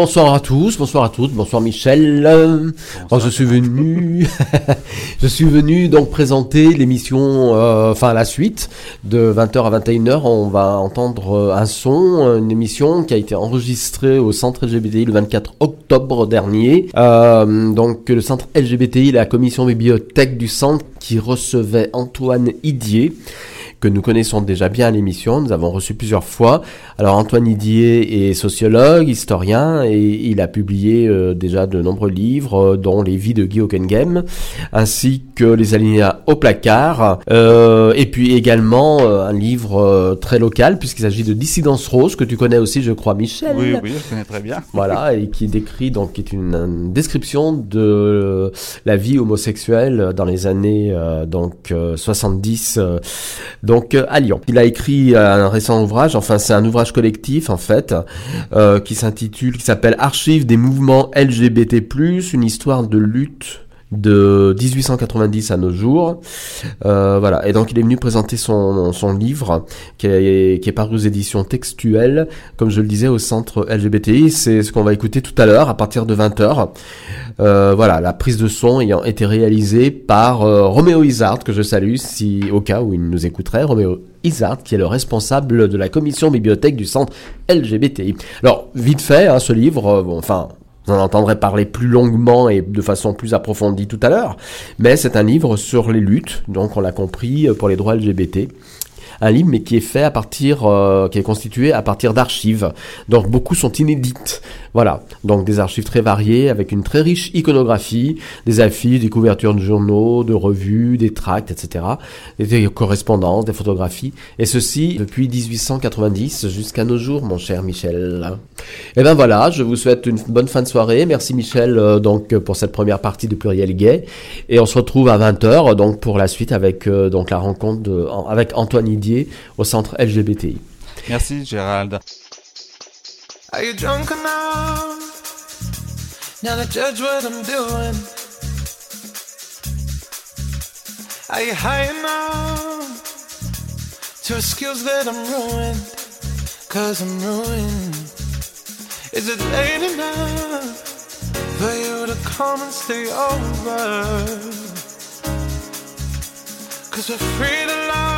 Bonsoir à tous, bonsoir à toutes, bonsoir Michel. Bonsoir. je suis venu, je suis venu donc présenter l'émission, euh, enfin la suite de 20h à 21h. On va entendre euh, un son, une émission qui a été enregistrée au centre LGBTI le 24 octobre dernier. Euh, donc le centre LGBTI, la commission bibliothèque du centre qui recevait Antoine Idier que nous connaissons déjà bien à l'émission, nous avons reçu plusieurs fois. Alors Antoine Didier est sociologue, historien, et il a publié euh, déjà de nombreux livres, euh, dont Les vies de Guy Hockenheim, ainsi que Les alinéas au placard, euh, et puis également un livre très local, puisqu'il s'agit de Dissidence Rose, que tu connais aussi, je crois, Michel. Oui, oui, je connais très bien. Voilà, et qui décrit, donc, qui est une, description de la vie homosexuelle dans les années donc 70 donc euh, à Lyon. Il a écrit euh, un récent ouvrage, enfin c'est un ouvrage collectif en fait, euh, qui s'intitule, qui s'appelle Archives des mouvements LGBT+, une histoire de lutte de 1890 à nos jours. Euh, voilà. Et donc il est venu présenter son, son livre qui est, qui est paru aux éditions textuelles, comme je le disais, au centre LGBTI. C'est ce qu'on va écouter tout à l'heure à partir de 20h. Euh, voilà, la prise de son ayant été réalisée par euh, Roméo Isard, que je salue si au cas où il nous écouterait. Roméo Isard, qui est le responsable de la commission bibliothèque du centre LGBTI. Alors, vite fait, hein, ce livre, euh, bon, enfin, vous en entendrez parler plus longuement et de façon plus approfondie tout à l'heure. Mais c'est un livre sur les luttes, donc on l'a compris, euh, pour les droits LGBT un livre mais qui est fait à partir, euh, qui est constitué à partir d'archives. Donc beaucoup sont inédites. Voilà, donc des archives très variées avec une très riche iconographie, des affiches, des couvertures de journaux, de revues, des tracts, etc. Des correspondances, des photographies. Et ceci depuis 1890 jusqu'à nos jours, mon cher Michel. Et eh ben voilà, je vous souhaite une bonne fin de soirée. Merci Michel euh, donc pour cette première partie de Pluriel Gay. Et on se retrouve à 20h donc pour la suite avec euh, donc la rencontre avec Antoine Idier au centre LGBTI. Merci Gérald. Are you drunk enough now to judge what I'm doing? Are you high enough to excuse that I'm ruined? Cause I'm ruined. Is it late enough for you to come and stay over? Cause we're free to love,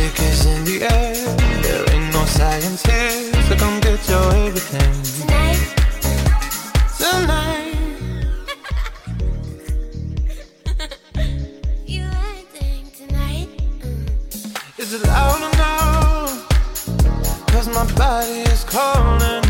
Magic is in the air. There ain't no science here, so come get your everything. Tonight. Tonight. you acting tonight. Mm. Is it loud enough? Cause my body is calling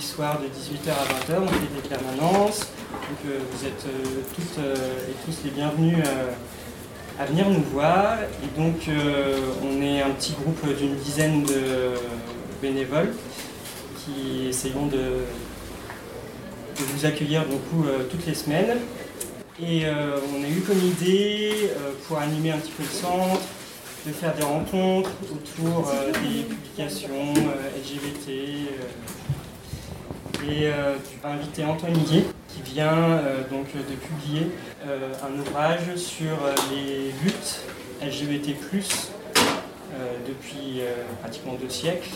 soirs de 18h à 20h, on fait des permanences. Donc euh, vous êtes euh, toutes euh, et tous les bienvenus à venir nous voir. Et donc on est un petit groupe d'une dizaine de bénévoles qui essayons de, vous accueillir beaucoup toutes les semaines. Et on a eu comme idée, pour animer un petit peu le centre, de faire des rencontres autour des publications LGBT. Et euh, inviter Antoine Guy, qui vient euh, donc de publier euh, un ouvrage sur euh, les luttes LGBT+, euh, depuis euh, pratiquement deux siècles.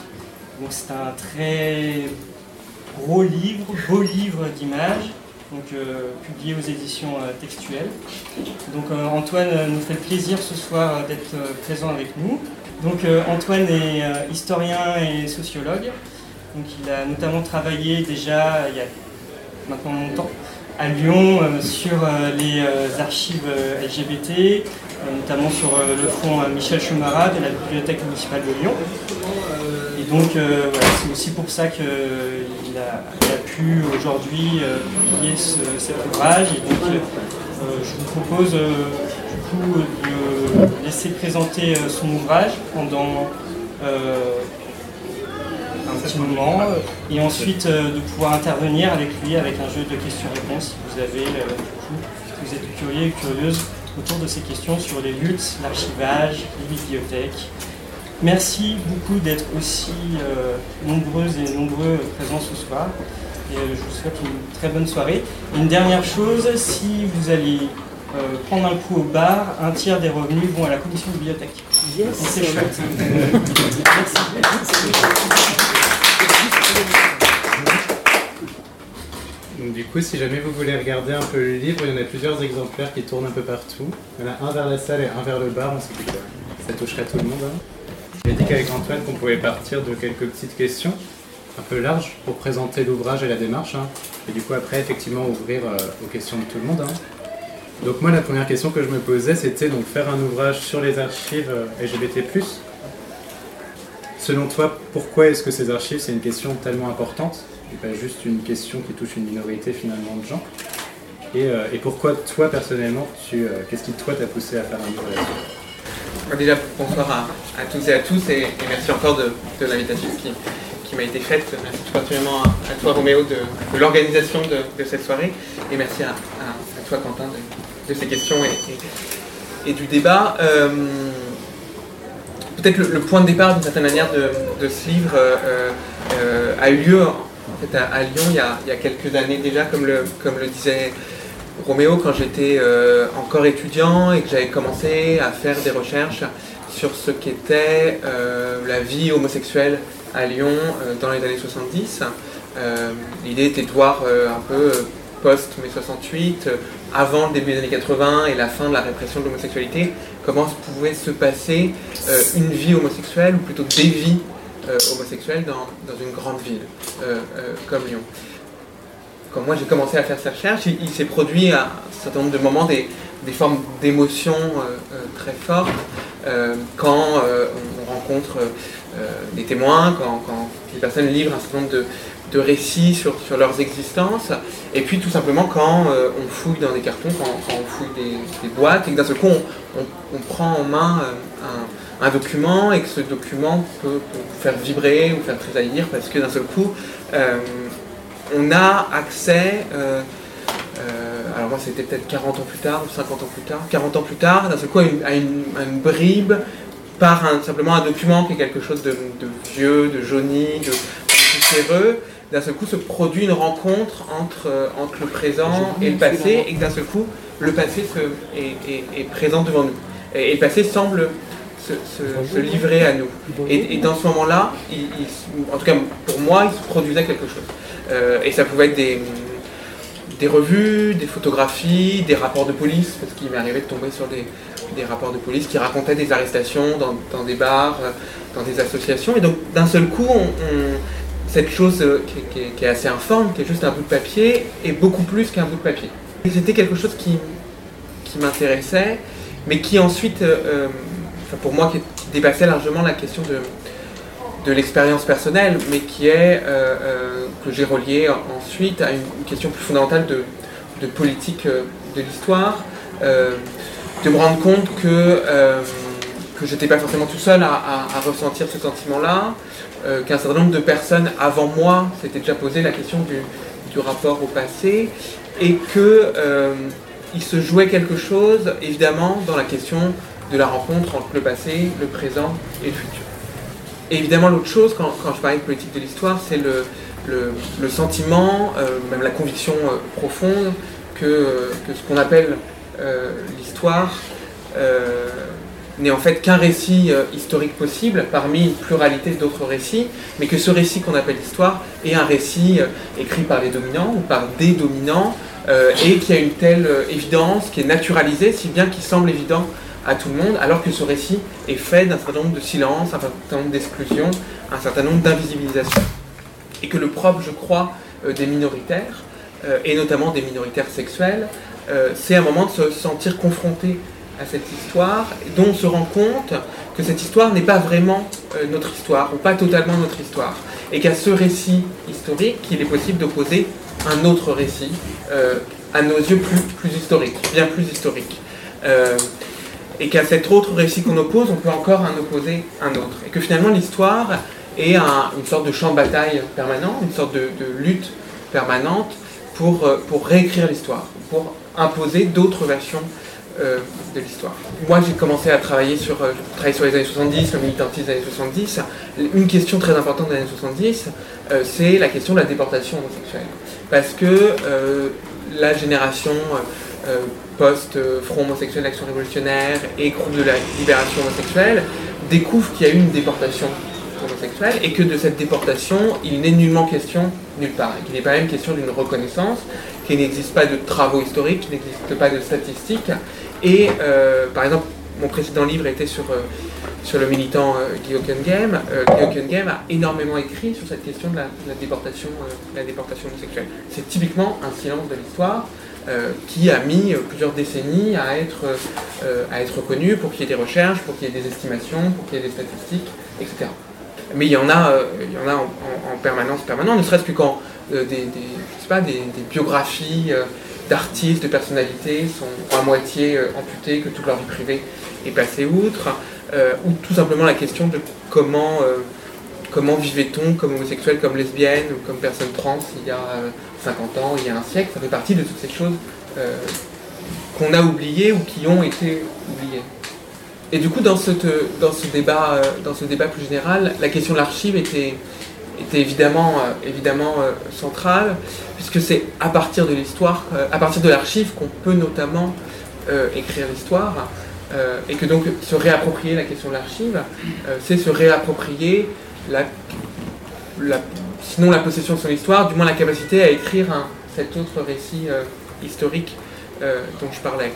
C'est un très gros livre, beau livre d'images, donc euh, publié aux éditions euh, textuelles. Donc euh, Antoine euh, nous fait plaisir ce soir euh, d'être euh, présent avec nous. Donc euh, Antoine est euh, historien et sociologue. Donc il a notamment travaillé déjà il y a maintenant longtemps à Lyon euh, sur euh, les euh, archives LGBT, notamment sur le fonds Michel Chomara de la bibliothèque municipale de Lyon. Et donc c'est aussi pour ça qu'il a, pu aujourd'hui publier ce- cet ouvrage. Et donc je vous propose du coup de laisser présenter son ouvrage pendant un petit moment euh, et ensuite euh, de pouvoir intervenir avec lui avec un jeu de questions-réponses si vous avez euh, du coup, si vous êtes curieux et curieuse autour de ces questions sur les luttes, l'archivage, les bibliothèques. Merci beaucoup d'être aussi euh, nombreuses et nombreux présents ce soir. Et je vous souhaite une très bonne soirée. Une dernière chose, si vous allez euh, prendre un coup au bar, un tiers des revenus vont à la commission de bibliothèque. Donc c'est chouette. Donc du coup, si jamais vous voulez regarder un peu le livre, il y en a plusieurs exemplaires qui tournent un peu partout. Il y en a un vers la salle et un vers le bar, on s'est dit que ça toucherait tout le monde. hein. J'ai dit qu'avec Antoine qu'on pouvait partir de quelques petites questions, un peu larges, pour présenter l'ouvrage et la démarche. hein. Et du coup après, effectivement, ouvrir euh, aux questions de tout le monde. hein. Donc moi, la première question que je me posais, c'était donc faire un ouvrage sur les archives euh, LGBT+. Selon toi, pourquoi est-ce que ces archives, c'est une question tellement importante? Pas juste une question qui touche une minorité finalement de gens et, euh, pourquoi toi personnellement, tu, euh, qu'est-ce qui toi t'a poussé à faire un livre là-dessus Bon, Déjà, bonsoir à, toutes et à tous et, merci encore de, l'invitation qui, m'a été faite. Merci particulièrement à, toi Roméo de, l'organisation de, cette soirée et merci à, toi Quentin de, ces questions et, du débat. Euh, Peut-être le, le point de départ d'une certaine manière de, ce livre a eu lieu en fait, à, Lyon il y, a, quelques années déjà, comme le, comme le disait Roméo, quand j'étais euh, encore étudiant et que j'avais commencé à faire des recherches sur ce qu'était euh, la vie homosexuelle à Lyon euh, dans les années 70. Euh, L'idée était de voir un peu post-mai 68, euh, avant le début des années 80 et la fin de la répression de l'homosexualité, comment pouvait se passer une vie homosexuelle, ou plutôt des vies euh, homosexuelles dans, dans une grande ville euh, euh, comme Lyon. Quand moi j'ai commencé à faire ces recherches, il, s'est produit à un certain nombre de moments des, des formes d'émotions très fortes quand on, on rencontre des témoins, quand, quand les personnes livrent un certain nombre de, de récits sur, sur leurs existences, et puis tout simplement quand on fouille dans des cartons, quand, on fouille des, boîtes, et que d'un seul coup on prend en main euh, un, document, et que ce document peut, vous faire vibrer ou faire tressaillir, parce que d'un seul coup, euh, on a accès, euh, euh, alors moi c'était peut-être 40 ans plus tard ou 50 ans plus tard, 40 ans plus tard, d'un seul coup à une, à une- à une bribe par un- simplement un document qui est quelque chose de, de vieux, de jauni, de, poussiéreux. d'un seul coup se produit une rencontre entre, entre le présent et le passé, et que d'un seul coup, le passé se, est, est- est présent devant nous. Et, et le passé semble se, livrer à nous. Et, dans ce moment-là, en tout cas pour moi, il se produisait quelque chose. Euh, et ça pouvait être des, revues, des photographies, des rapports de police, parce qu'il m'est arrivé de tomber sur des, rapports de police qui racontaient des arrestations dans, des bars, euh, dans des associations. Et donc d'un seul coup, cette chose euh, qui, est- assez informe, qui est juste un bout de papier, est beaucoup plus qu'un bout de papier. C'était quelque chose qui, m'intéressait, mais qui ensuite, pour moi, qui, dépassait largement la question de, de l'expérience personnelle, mais qui est, euh, euh, que j'ai relié ensuite à une, question plus fondamentale de, de politique euh, de l'histoire, de me rendre compte que, euh, que j'étais pas forcément tout seul à, à- ressentir ce sentiment-là, qu'un certain nombre de personnes avant moi s'étaient déjà posé la question du, du rapport au passé, et que il se jouait quelque chose, évidemment, dans la question de la rencontre entre le passé, le présent et le futur. Et évidemment, l'autre chose, quand, je parlais de politique de l'histoire, c'est le, sentiment, euh, même la conviction euh, profonde, que, euh, que ce qu'on appelle l'histoire n'est en fait qu'un récit historique possible parmi une pluralité d'autres récits, mais que ce récit qu'on appelle l'histoire est un récit écrit par les dominants ou par des dominants, et qui a une telle évidence, qui est naturalisée, si bien qu'il semble évident à tout le monde, alors que ce récit est fait d'un certain nombre de silences, un certain nombre d'exclusions, un certain nombre d'invisibilisations. Et que le propre, je crois, euh, des minoritaires, euh, et notamment des minoritaires sexuels, euh, c'est un moment de se sentir confronté à cette histoire, dont on se rend compte que cette histoire n'est pas vraiment euh, notre histoire, ou pas totalement notre histoire, et qu'à ce récit historique, il est possible d'opposer un autre récit, à nos yeux plus, plus historique, bien plus historique. Et qu'à cet autre récit qu'on oppose, on peut encore en opposer un autre. Et que finalement l'histoire est un- une sorte de champ de bataille permanent, une sorte de, lutte permanente pour, euh, pour réécrire l'histoire, pour imposer d'autres versions euh, de l'histoire. Moi j'ai commencé à travailler sur, euh, travailler sur les années 70, le militantisme des années 70. Une question très importante des années 70, euh, c'est la question de la déportation homosexuelle. Parce que la génération post-Front homosexuel d'action révolutionnaire et groupe de la libération homosexuelle découvre qu'il y a eu une déportation homosexuelle et que de cette déportation, il n'est nullement question nulle part. Et qu'il n'est pas même question d'une reconnaissance, qu'il n'existe pas de travaux historiques, qu'il n'existe pas de statistiques. Et euh, par exemple, mon précédent livre était sur, euh, sur le militant euh, Guy Hockenheim. Euh, Guy Hockenheim a énormément écrit sur cette question de de la déportation, la déportation homosexuelle. C'est typiquement un silence de l'histoire euh, qui a mis euh, plusieurs décennies à être, euh, à être reconnu pour qu'il y ait des recherches, pour qu'il y ait des estimations, pour qu'il y ait des statistiques, etc. Mais il y en a, euh, il y en a en, en- en permanence, permanent, ne serait-ce que quand des, pas, des, biographies d'artistes, de personnalités sont à moitié amputées, que toute leur vie privée est passée outre, ou tout simplement la question de comment, comment vivait-on comme homosexuel, comme lesbienne ou comme personne trans il y a euh, 50 ans, il y a un siècle, ça fait partie de toutes ces choses euh, qu'on a oubliées ou qui ont été oubliées. Et du coup, dans, dans, ce débat, euh, dans ce débat plus général, la question de l'archive était, était évidemment, euh, évidemment euh, centrale, puisque c'est à partir de l'histoire, euh, à partir de l'archive qu'on peut notamment euh, écrire l'histoire, euh, et que donc se réapproprier la question de l'archive, euh, c'est se réapproprier sinon la possession de son histoire, du moins la capacité à écrire cet autre récit euh, historique euh, dont je parlais.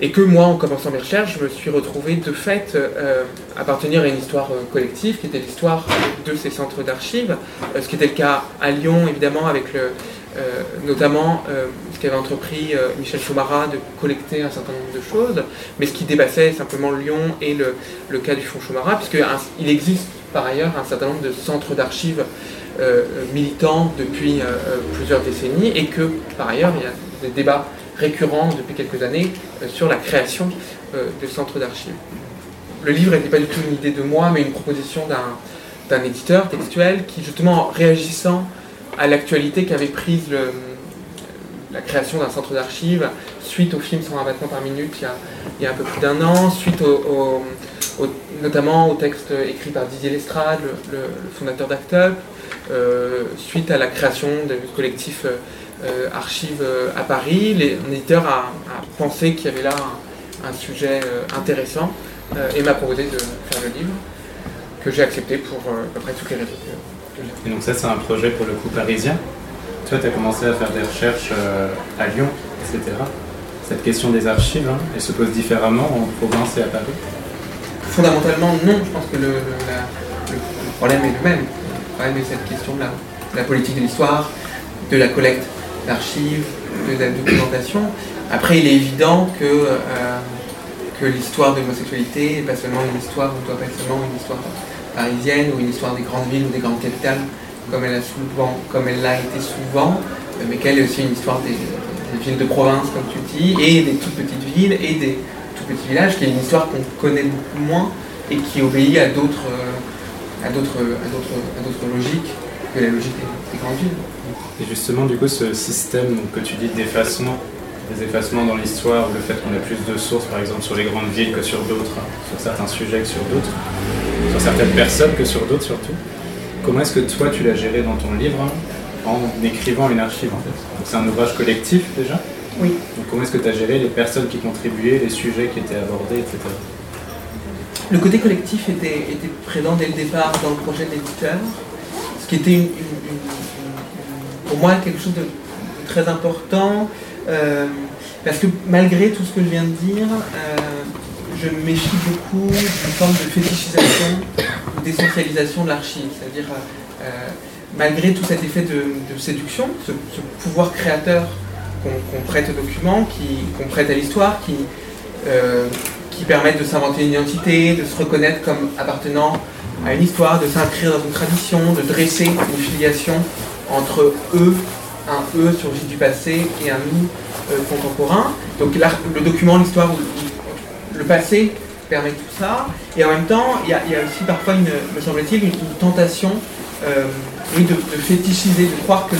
Et que moi, en commençant mes recherches, je me suis retrouvé de fait euh, appartenir à une histoire collective, qui était l'histoire de ces centres d'archives, ce qui était le cas à Lyon, évidemment, avec notamment ce qu'avait entrepris Michel Chaumara de collecter un certain nombre de choses, mais ce qui dépassait simplement Lyon et le, le cas du Fonds Chaumara, puisqu'il existe par ailleurs un certain nombre de centres d'archives euh, militants depuis euh, euh, plusieurs décennies, et que par ailleurs, il y a des débats récurrent depuis quelques années euh, sur la création euh, de centres d'archives. Le livre n'était pas du tout une idée de moi, mais une proposition d'un, éditeur textuel qui, justement, en réagissant à l'actualité qu'avait prise la création d'un centre d'archives, suite au film 120 battements par minute il y a, il y a un peu plus d'un an, suite au- notamment au texte écrit par Didier Lestrade, le, le- fondateur d'Act Up, suite à la création du collectif Archives à Paris, l'éditeur a, pensé qu'il y avait là un, sujet intéressant et m'a proposé de faire le livre que j'ai accepté pour à peu près toutes les raisons que. Et donc ça c'est un projet pour le coup parisien. Toi tu as commencé à faire des recherches à Lyon, etc cette question des archives, hein, elle se pose différemment en province et à Paris? Fondamentalement, non. Je pense que le, problème est le même. Le problème est cette question-là. La politique de l'histoire, de la collecte d'archives, de la documentation. Après, il est évident que, euh, que l'histoire de l'homosexualité n'est pas seulement une histoire, ou pas seulement une histoire parisienne ou une histoire des grandes villes ou des grandes capitales, comme elle a souvent, comme elle l'a été souvent, mais qu'elle est aussi une histoire des, des villes de province, comme tu dis, et des toutes petites villes et des tout petits villages, qui est une histoire qu'on connaît beaucoup moins et qui obéit à d'autres euh, à d'autres à d'autres logiques que la logique des, grandes villes. Et justement, du coup, ce système que tu dis d'effacement, des effacements dans l'histoire, le fait qu'on a plus de sources, par exemple, sur les grandes villes que sur d'autres, hein, sur certains sujets que sur d'autres, sur certaines personnes que sur d'autres surtout. Comment est-ce que toi tu l'as géré dans ton livre hein en écrivant une archive en fait? c'est un ouvrage collectif déjà? Oui. Donc comment est-ce que tu as géré les personnes qui contribuaient, les sujets qui étaient abordés, etc. Le côté collectif était, était présent dès le départ dans le projet de l'éditeur, ce qui était pour moi quelque chose de très important, euh, parce que malgré tout ce que je viens de dire, euh, je méfie beaucoup d'une forme de fétichisation ou d'essentialisation de l'archive, c'est-à-dire euh, malgré tout cet effet de, séduction, ce, pouvoir créateur qu'on prête au document, qu'on prête à l'histoire, qui, euh, qui permettent de s'inventer une identité, de se reconnaître comme appartenant à une histoire, de s'inscrire dans une tradition, de dresser une filiation entre eux, un eux surgit du passé et un nous euh, contemporain. Donc le document, l'histoire, le passé permet tout ça. Et en même temps, il y, a aussi parfois, me semble-t-il, une, tentation euh, oui, de, fétichiser, de croire que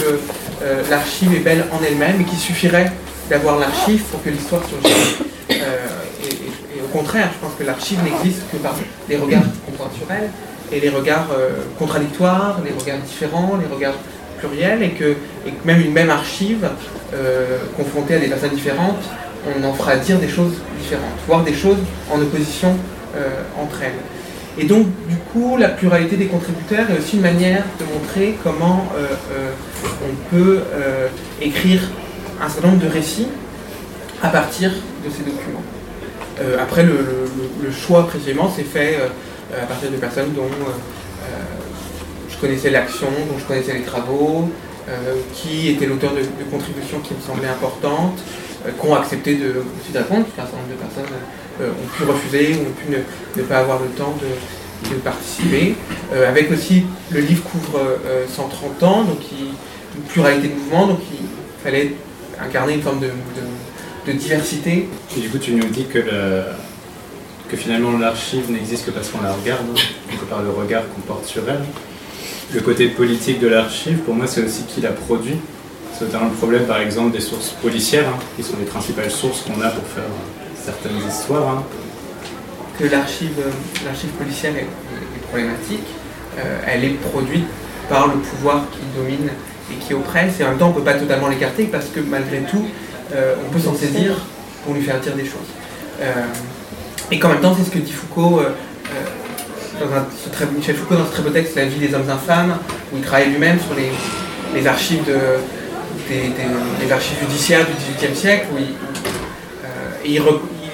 euh, l'archive est belle en elle-même et qu'il suffirait d'avoir l'archive pour que l'histoire surgisse. Euh, et, au contraire, je pense que l'archive n'existe que par les regards contemporains et les regards euh, contradictoires, les regards différents, les regards pluriels, et que, et que même une même archive, confrontée à des personnes différentes, on en fera dire des choses différentes, voire des choses en opposition entre elles. Et donc, du coup, la pluralité des contributeurs est aussi une manière de montrer comment euh, euh, on peut euh, écrire un certain nombre de récits à partir de ces documents. après, le, choix précisément s'est fait à partir de personnes dont je connaissais l'action, dont je connaissais les travaux, qui étaient l'auteur de, contributions qui me semblaient importantes, qui ont accepté de, répondre, un certain nombre de personnes euh, ont pu refuser ont pu ne, pas avoir le temps de, participer. Euh, avec aussi, le livre couvre 130 euh, ans, donc une pluralité de mouvements, donc il fallait incarner une forme de, diversité. Et du coup, tu nous dis que, finalement l'archive n'existe que parce qu'on la regarde, par le regard qu'on porte sur elle. Le côté politique de l'archive, pour moi, c'est aussi qui la produit. C'est notamment le problème, par exemple, des sources policières, hein, qui sont les principales sources qu'on a pour faire certaines histoires. Hein. Que l'archive, l'archive policière est, problématique, euh, elle est produite par le pouvoir qui domine et qui oppresse, et en même temps on ne peut pas totalement l'écarter parce que malgré tout, euh, on peut s'en saisir pour lui faire dire des choses. Euh, et qu'en même temps, c'est ce que dit Foucault, dans un, très, Michel Foucault dans ce très beau texte La vie des hommes infâmes, où il travaille lui-même sur les, archives de, des, archives judiciaires du XVIIIe siècle, où il,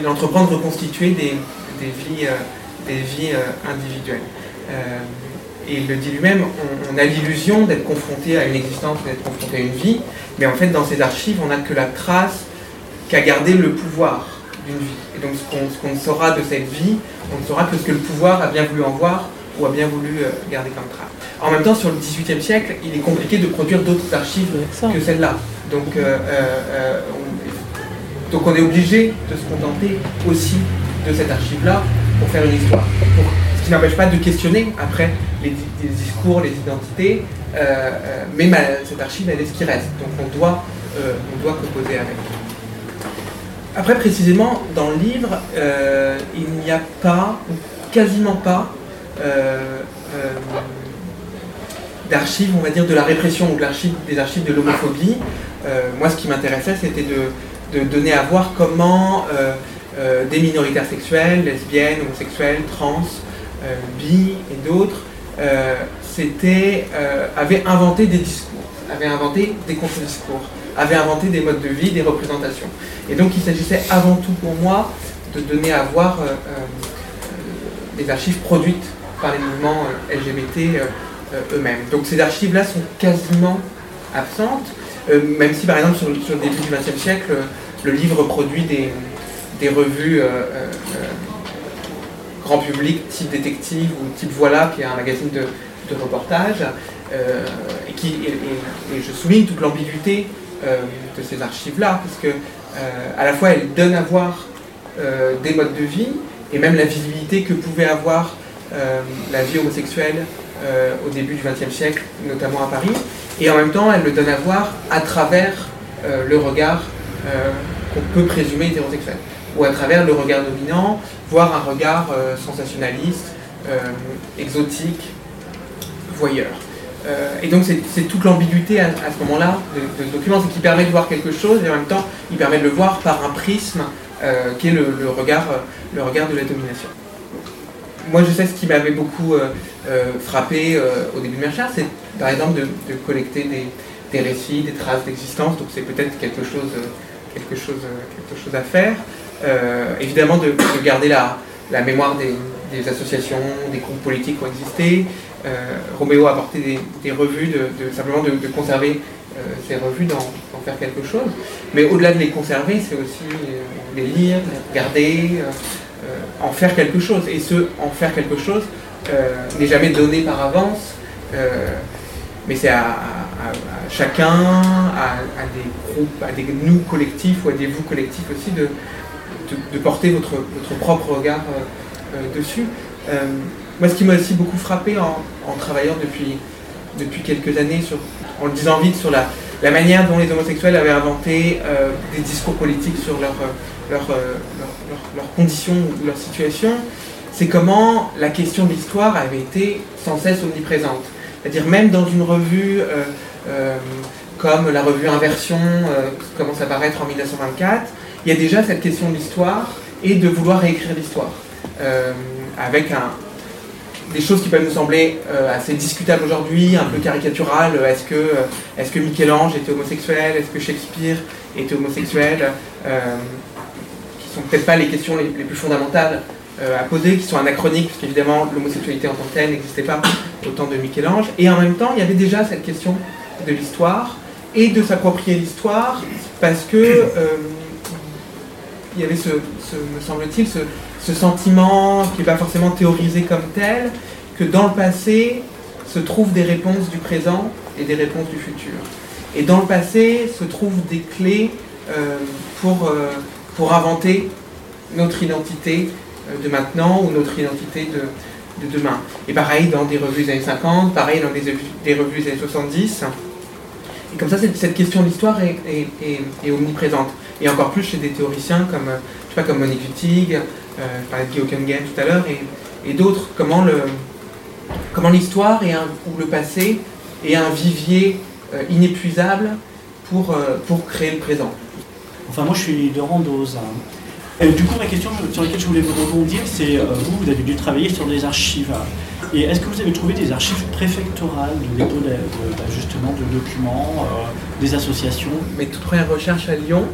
il, entreprend de reconstituer des, vies, des vies euh, euh, individuelles. Euh, et il le dit lui-même, on, a l'illusion d'être confronté à une existence, d'être confronté à une vie, mais en fait dans ces archives, on n'a que la trace qu'a gardé le pouvoir d'une vie. Et donc ce qu'on ne saura de cette vie, on ne saura que ce que le pouvoir a bien voulu en voir ou a bien voulu garder comme trace. En même temps, sur le XVIIIe siècle, il est compliqué de produire d'autres archives que celles-là. Donc donc on est obligé de se contenter aussi de cette archive-là pour faire une histoire. ce qui n'empêche pas de questionner après les, discours, les identités, euh, euh, mais cette archive, elle est ce qui reste. Donc on doit, euh, on doit composer avec. Après, précisément, dans le livre, il n'y a pas, ou quasiment pas, d'archives, on va dire, de la répression ou de l'archive, des archives de l'homophobie. moi, ce qui m'intéressait, c'était de, donner à voir comment des minoritaires sexuelles, lesbiennes, homosexuelles, trans, bi et d'autres, avaient inventé des discours, avaient inventé des contre-discours, avaient inventé des modes de vie, des représentations. Et donc, il s'agissait avant tout pour moi de donner à voir des archives produites par les mouvements euh, LGBT euh, euh, eux-mêmes. Donc ces archives-là sont quasiment absentes, même si par exemple sur, le début du XXe siècle, le livre produit des, revues grand public, type détective ou type Voilà, qui est un magazine de, reportage, et, qui, je souligne toute l'ambiguïté de ces archives-là, parce que à la fois elles donnent à voir des modes de vie, et même la visibilité que pouvait avoir euh, la vie homosexuelle euh, au début du XXe siècle, notamment à Paris, et en même temps elle le donne à voir à travers euh, le regard qu'on peut présumer hétérosexuel, ou à travers le regard dominant, voire un regard sensationnaliste, exotique, voyeur. et donc c'est toute l'ambiguïté à, ce moment-là de, ce document, c'est qu'il permet de voir quelque chose et en même temps il permet de le voir par un prisme qui est le regard de la domination moi, je sais ce qui m'avait beaucoup euh, euh, frappé euh, au début de mes recherches, c'est par exemple de, collecter des, récits, des traces d'existence. Donc, c'est peut-être quelque chose, quelque, chose, quelque chose à faire. évidemment, de, garder la, mémoire des, associations, des groupes politiques qui ont existé. Roméo a apporté des, revues, simplement de, conserver ces revues, d'en faire quelque chose. Mais au-delà de les conserver, c'est aussi les lire, les regarder. Euh, en faire quelque chose. Et ce en faire quelque chose euh, n'est jamais donné par avance, euh, mais c'est à, chacun, à, des groupes, à des nous collectifs ou à des vous collectifs aussi de, de, porter votre, votre, propre regard dessus. moi, ce qui m'a aussi beaucoup frappé en, travaillant depuis, depuis quelques années, sur, en le disant vite, sur la, la manière dont les homosexuels avaient inventé des discours politiques sur leur, leur, leurs conditions, leur situation, c'est comment la question de l'histoire avait été sans cesse omniprésente. C'est-à-dire même dans une revue euh, euh, comme la revue Inversion, euh, qui commence à paraître en 1924, il y a déjà cette question de l'histoire et de vouloir réécrire l'histoire. avec un, des choses qui peuvent nous sembler assez discutables aujourd'hui, un peu caricaturales. Est-ce que, est que Michel-Ange était homosexuel Est-ce que Shakespeare était homosexuel sont peut-être pas les questions les, plus fondamentales euh, à poser, qui sont anachroniques, parce qu'évidemment l'homosexualité en tant que telle n'existait pas au temps de Michel-Ange. Et en même temps, il y avait déjà cette question de l'histoire et de s'approprier l'histoire, parce que euh, il y avait ce, me semble-t-il, ce, sentiment qui n'est pas forcément théorisé comme tel, que dans le passé se trouvent des réponses du présent et des réponses du futur. Et dans le passé se trouvent des clés euh, pour pour inventer notre identité euh, de maintenant ou notre identité de, de demain. Et pareil dans des revues des années 50, pareil dans des, des revues des années 70. Et comme ça, cette, question de l'histoire est, omniprésente. Et encore plus chez des théoriciens comme, pas, comme Monique Wittig, euh, parlais de tout à l'heure, et, et d'autres, comment, le, comment l'histoire ou le passé est un vivier euh, inépuisable pour, euh, pour créer le présent. Enfin, moi, je suis de Randose. Hein. du coup, ma question sur laquelle je voulais vous rebondir, c'est euh, vous, vous avez dû travailler sur des archives. Et est-ce que vous avez trouvé des archives préfectorales de dépôt justement de documents, euh, des associations? Mes toutes premières recherches à Lyon,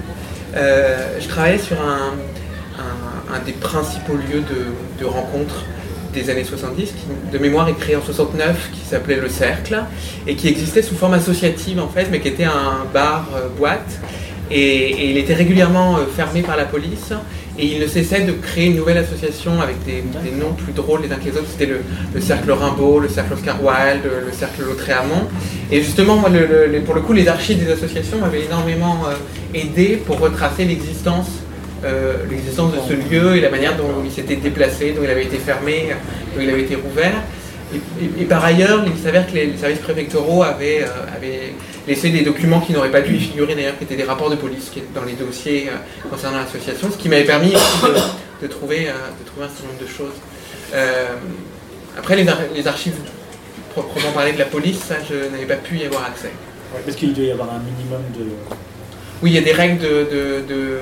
euh, je travaillais sur un, des principaux lieux de, rencontre des années 70, qui de mémoire est créé en 69, qui s'appelait Le Cercle, et qui existait sous forme associative en fait, mais qui était un bar-boîte et, il était régulièrement euh, fermé par la police. Et il ne cessait de créer une nouvelle association avec des, noms plus drôles les uns que les autres. C'était le, Cercle Rimbaud, le Cercle Oscar Wilde, le Cercle Lautréamont. Et justement, moi, pour le coup, les archives des associations m'avaient énormément euh, aidé pour retracer l'existence euh, l'existence de ce lieu et la manière dont il s'était déplacé, dont il avait été fermé, dont il avait été rouvert. Et, par ailleurs, il s'avère que les, services préfectoraux avaient, avaient laisser des documents qui n'auraient pas dû y figurer d'ailleurs, qui étaient des rapports de police qui étaient dans les dossiers euh, concernant l'association, ce qui m'avait permis de, trouver, euh, de trouver un certain nombre de choses. Euh, après, les, archives proprement parler de la police, ça, je n'avais pas pu y avoir accès. Ouais, parce qu'il doit y avoir un minimum de. Oui, il y a des règles de. de, de-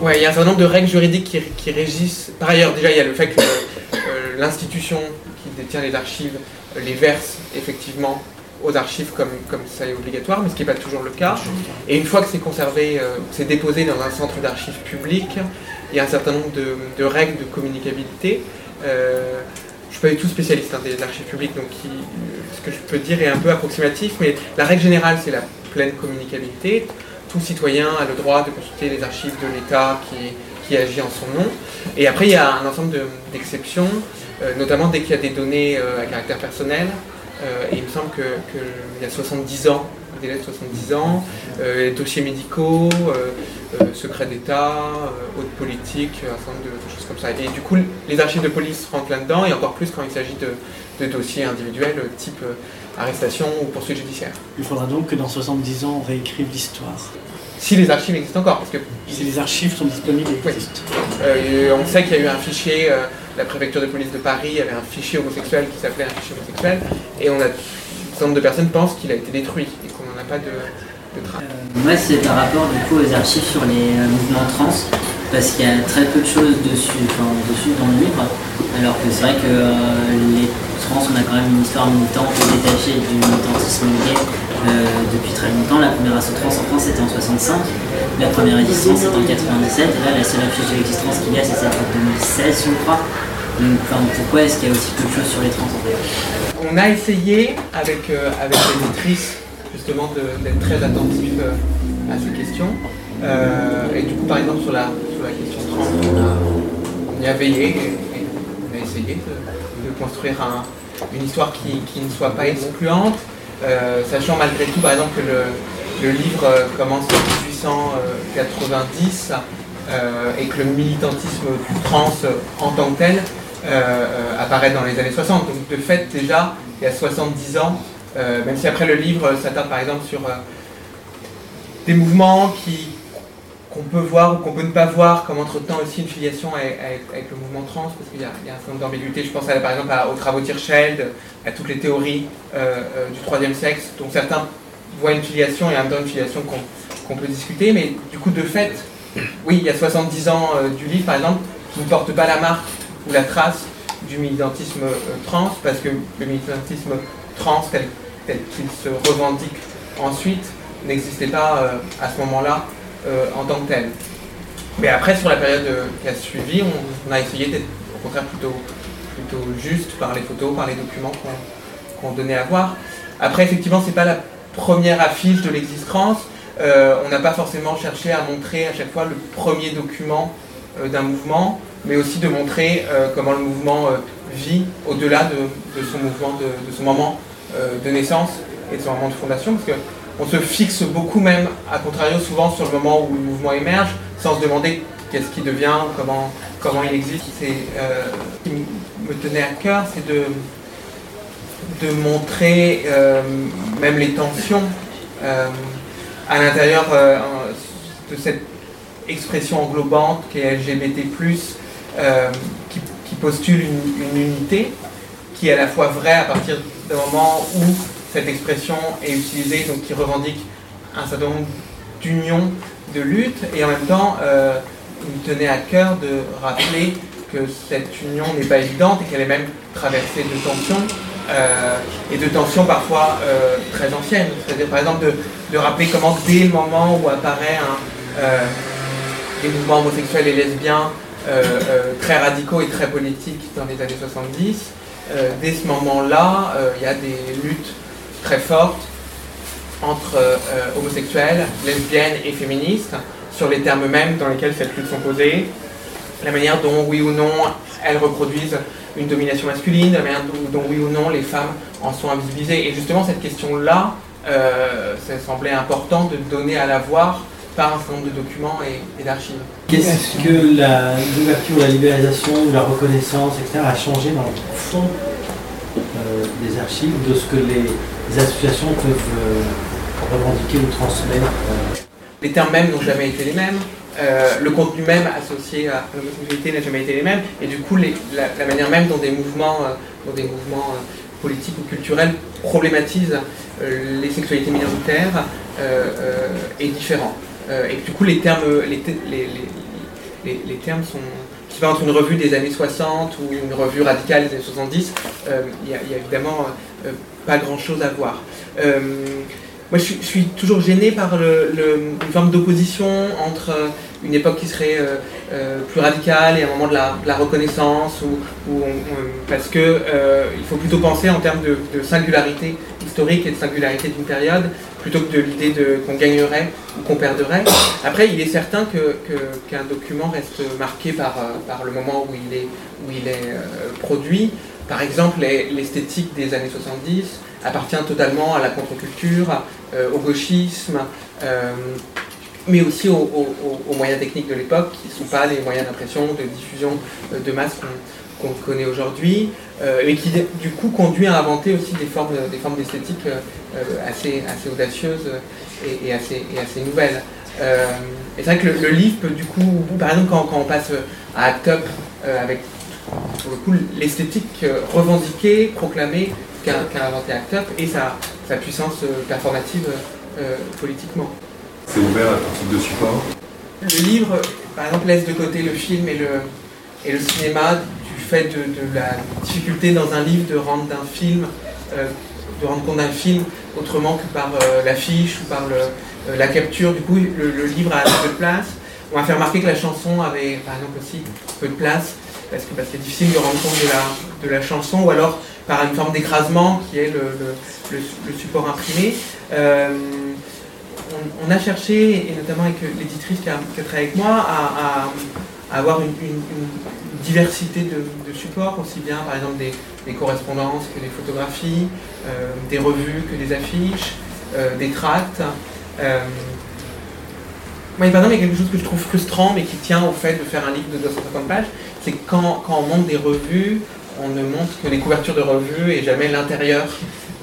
Ouais, il y a un certain nombre de règles juridiques qui, régissent. Par ailleurs, déjà, il y a le fait que euh, l'institution qui détient les archives euh, les verse effectivement aux archives comme, comme ça est obligatoire, mais ce qui n'est pas toujours le cas. Et une fois que c'est conservé, euh, c'est déposé dans un centre d'archives public, il y a un certain nombre de, règles de communicabilité. Je ne suis pas du tout spécialiste hein, des archives publiques, donc ce que je peux dire est un peu approximatif, mais la règle générale, c'est la pleine communicabilité. Tout citoyen a le droit de consulter les archives de l'État qui, agit en son nom. Et après, il y a un ensemble de- d'exceptions, euh, notamment dès qu'il y a des données euh, à caractère personnel. Euh, et il me semble qu'il y a 70 ans, un délai de 70 ans, les dossiers médicaux, secret d'État, haute politique, un certain nombre de, choses comme ça. Et du coup, les archives de police rentrent là-dedans, et encore plus quand il s'agit de, dossiers individuels, type arrestation ou poursuite judiciaire. Il faudra donc que dans 70 ans, on réécrive l'histoire. Si les archives existent encore, parce que Si les archives sont disponibles et Oui. existent. Euh, on sait qu'il y a eu un fichier, euh, la préfecture de police de Paris avait un fichier homosexuel qui s'appelait un fichier homosexuel, et on a, un certain nombre de personnes pensent qu'il a été détruit et qu'on n'en a pas de, de trace. Moi, c'est par rapport du coup aux archives sur les euh, mouvements trans, parce qu'il y a très peu de choses dessus, enfin, dessus dans le livre, alors que c'est vrai que euh, les trans, on a quand même une histoire militante détachée du militantisme gay euh, depuis très longtemps. La première asso trans en France c'était en 65, la première existence c'était en 97, et là la seule affiche de l'existence qu'il y a c'est celle de 2016 je crois. Donc pourquoi est-ce qu'il y a aussi peu de choses sur les trans en fait? On a essayé avec, euh, avec l'éditrice justement de- d'être très attentif euh, à ces questions. Et du coup, par exemple, sur la, sur la question trans, on, on y a veillé et, et on a essayé de construire un- une histoire qui, ne soit pas excluante, euh, sachant malgré tout, par exemple, que le, livre euh, commence en 1890 euh, et que le militantisme trans en tant que tel apparaît dans les années 60. Donc de fait, déjà, il y a 70 ans, même si après le livre s'attarde par exemple sur des mouvements qui qu'on peut voir ou qu'on peut ne pas voir comme entretenant aussi une filiation avec, le mouvement trans, parce qu'il y, a un certain nombre d'ambiguïtés. Je pense par exemple aux travaux Tirscheld, à toutes les théories euh, euh, du troisième sexe, dont certains voient une filiation et en même temps une filiation qu'on peut discuter, mais du coup de fait, oui, il y a 70 ans euh, du livre, par exemple, qui ne porte pas la marque ou la trace du militantisme trans, parce que le militantisme trans tel, qu'il se revendique ensuite n'existait pas à ce moment-là en tant que tel. Mais après, sur la période euh, qui a suivi, on, a essayé d'être au contraire plutôt, plutôt juste par les photos, par les documents qu'on donnait à voir. Après, effectivement, c'est pas la première affiche de l'existence. Euh, on n'a pas forcément cherché à montrer à chaque fois le premier document euh, d'un mouvement, mais aussi de montrer euh, comment le mouvement euh, vit au-delà de, son mouvement, de, son moment euh, de naissance et de son moment de fondation, parce que on se fixe beaucoup même, à contrario souvent sur le moment où le mouvement émerge, sans se demander qu'est-ce qui devient, comment, comment il existe. Euh, ce qui me tenait à cœur, c'est de, de montrer euh, même les tensions euh, à l'intérieur de cette expression englobante qui est LGBT+, qui, qui postule une, une unité, qui est à la fois vraie à partir d'un moment où cette expression est utilisée, donc qui revendique un certain nombre d'unions, de luttes, et en même temps, euh, il tenait à cœur de rappeler que cette union n'est pas évidente et qu'elle est même traversée de tensions, euh, et de tensions parfois euh, très anciennes. C'est-à-dire par exemple de, de rappeler comment dès le moment où apparaît un, euh, des mouvements homosexuels et lesbiens très radicaux et très politiques dans les années 70, euh, dès ce moment-là, il y a des luttes très fortes entre euh, homosexuels, lesbiennes et féministes sur les termes mêmes dans lesquels cette lutte sont posées, la manière dont, oui ou non, elles reproduisent une domination masculine, la manière dont, oui ou non, les femmes en sont invisibilisées. Et justement, cette question-là, euh, ça semblait important de donner à la voir par un certain nombre de documents et, d'archives. Qu'est-ce que la- l'ouverture, la libéralisation ou la reconnaissance, etc., a changé dans le fond euh, des archives, de ce que les, les associations peuvent euh, revendiquer ou transmettre euh, Les termes mêmes n'ont jamais été les mêmes. Euh, le contenu même associé à l'homosexualité n'a jamais été les mêmes. Et du coup, la, manière même dont des mouvements, dont des mouvements politiques ou culturelles problématisent les sexualités minoritaires est différent. et du coup, les termes, les, les, les, termes sont. Entre une revue des années 60 ou une revue radicale des années 70, il n'y a, évidemment pas grand chose à voir. Moi, je suis, toujours gêné par le, une forme d'opposition entre euh, une époque qui serait euh, euh, plus radicale et un moment de la, reconnaissance, ou, parce que il faut plutôt penser en termes de, singularité historique et de singularité d'une période, plutôt que de l'idée qu'on gagnerait ou qu'on perdrait. Après, il est certain qu'un document reste marqué par, par le moment où il est, où il est produit. Par exemple, l'esthétique des années 70 appartient totalement à la contre-culture, euh, au gauchisme, euh, mais aussi aux, moyens techniques de l'époque, qui ne sont pas les moyens d'impression, de diffusion euh, de masse qu'on connaît aujourd'hui, et qui du coup conduit à inventer aussi des formes, des formes d'esthétique assez, audacieuses et, assez, nouvelles. et c'est vrai que le, livre peut du coup, par exemple quand, on passe à Act avec pour le coup l'esthétique revendiquée, proclamée qu'a inventé Act Up et sa, sa puissance euh, performative euh, politiquement. C'est ouvert à tout type de support Le livre, par exemple, laisse de côté le film et le, et le cinéma du fait de, la difficulté dans un livre de rendre d'un film, euh, de rendre compte d'un film autrement que par l'affiche ou par le, la capture. Du coup, le, livre a peu de place. On m'a fait remarquer que la chanson avait, par exemple, aussi peu de place parce que bah, c'est difficile de rendre compte de la, de la chanson, ou alors par une forme d'écrasement qui est le, support imprimé. Euh, on, a cherché, et notamment avec l'éditrice qui a, travaillé avec moi, à, avoir une, diversité de, supports, aussi bien par exemple des, correspondances que des photographies, euh, des revues que des affiches, euh, des tracts. Moi, par exemple, il y a quelque chose que je trouve frustrant, mais qui tient au fait de faire un livre de 250 pages, c'est quand, quand on monte des revues, on ne montre que les couvertures de revues et jamais l'intérieur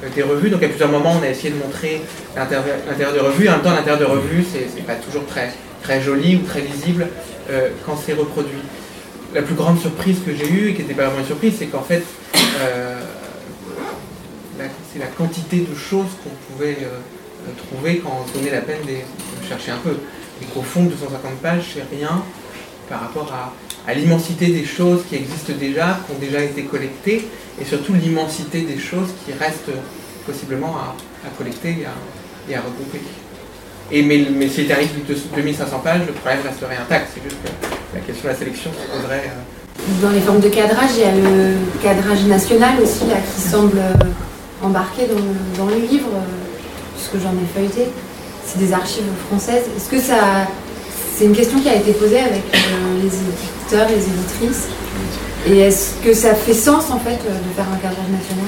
euh, des revues. Donc à plusieurs moments, on a essayé de montrer l'intérieur de revues. En même temps, l'intérieur de revues, c'est pas toujours très, très joli ou très lisible euh, quand c'est reproduit. La plus grande surprise que j'ai eue, et qui n'était pas vraiment une surprise, c'est qu'en fait, euh, c'est la quantité de choses qu'on pouvait trouver quand on se donnait la peine de chercher un peu. Et qu'au fond, 250 pages, c'est rien par rapport à l'immensité des choses qui existent déjà, qui ont déjà été collectées, et surtout l'immensité des choses qui restent possiblement à, collecter et à, regrouper. Et, mais, mais si c'était un livre de 2500 pages, le problème resterait intact. C'est juste que la question de la sélection se poserait. Euh, dans les formes de cadrage, il y a le cadrage national aussi là, qui semble euh, embarqué dans le, livre, euh, puisque j'en ai feuilleté. C'est des archives françaises. Est-ce que ça. C'est une question qui a été posée avec les les éditrices. Et est-ce que ça fait sens en fait de faire un cadrage national?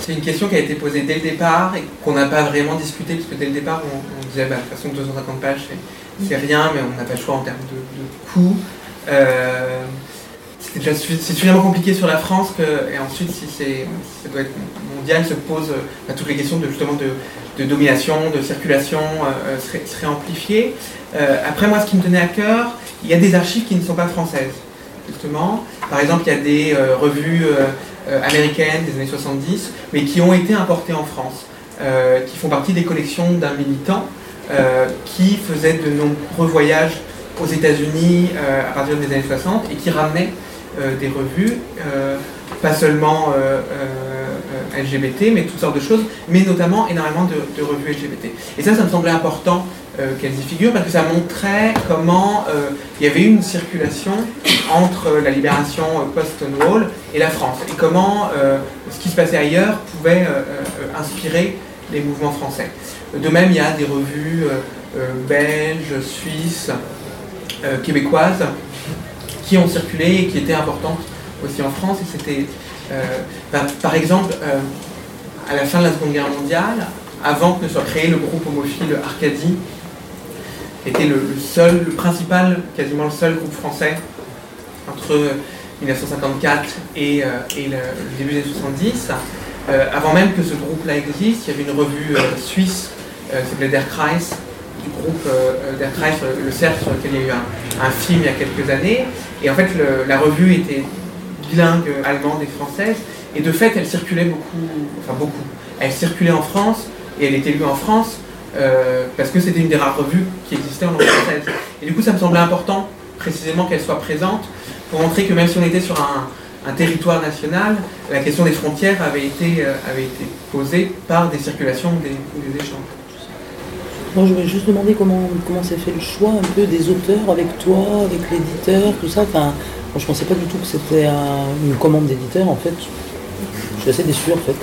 C'est une question qui a été posée dès le départ et qu'on n'a pas vraiment discuté, parce que dès le départ on, disait bah, de toute façon 250 pages c'est rien, mais on n'a pas le choix en termes de, de coût. Euh, c'est déjà suffisamment compliqué sur la France que, et ensuite si, ça doit être mondial, se pose bah, toutes les questions de, justement de, domination, de circulation euh, euh, seraient, amplifiées. Après moi ce qui me tenait à cœur, il y a des archives qui ne sont pas françaises, justement. Par exemple, il y a des euh, revues euh, euh, américaines des années 70, mais qui ont été importées en France, qui font partie des collections d'un militant qui faisait de nombreux voyages aux États-Unis à partir des années 60 et qui ramenait des revues, pas seulement LGBT, mais toutes sortes de choses, mais notamment énormément de revues LGBT. Et ça, ça me semblait important euh, qu'elles y figurent parce que ça montrait comment euh, il y avait une circulation entre la libération euh, post-Stonewall et la France et comment ce qui se passait ailleurs pouvait inspirer les mouvements français. De même, il y a des revues belges, suisses, québécoises qui ont circulé et qui étaient importantes aussi en France. Et c'était, ben, par exemple, à la fin de la Seconde Guerre mondiale, avant que soit créé le groupe homophile Arcadie, était le, seul, le principal, quasiment le seul groupe français entre 1954 et, euh, le, début des 70. Euh, avant même que ce groupe-là existe, il y avait une revue euh, suisse, qui s'appelait Der Kreis, du groupe Der Kreis, le cercle sur lequel il y a eu un, film il y a quelques années. Et en fait, la revue était bilingue allemande et française. Et de fait, elle circulait beaucoup, enfin beaucoup. Elle circulait en France et elle était lue en France euh, parce que c'était une des rares revues qui existait en langue française. Et du coup, ça me semblait important précisément qu'elle soit présente pour montrer que même si on était sur un, territoire national, la question des frontières avait été, euh, avait été posée par des circulations des, des échanges. Moi, je voulais juste demander comment, s'est fait le choix un peu des auteurs avec toi, avec l'éditeur, tout ça. Enfin, moi, je pensais pas du tout que c'était un- une commande d'éditeur, en fait. Je suis assez déçu, en fait.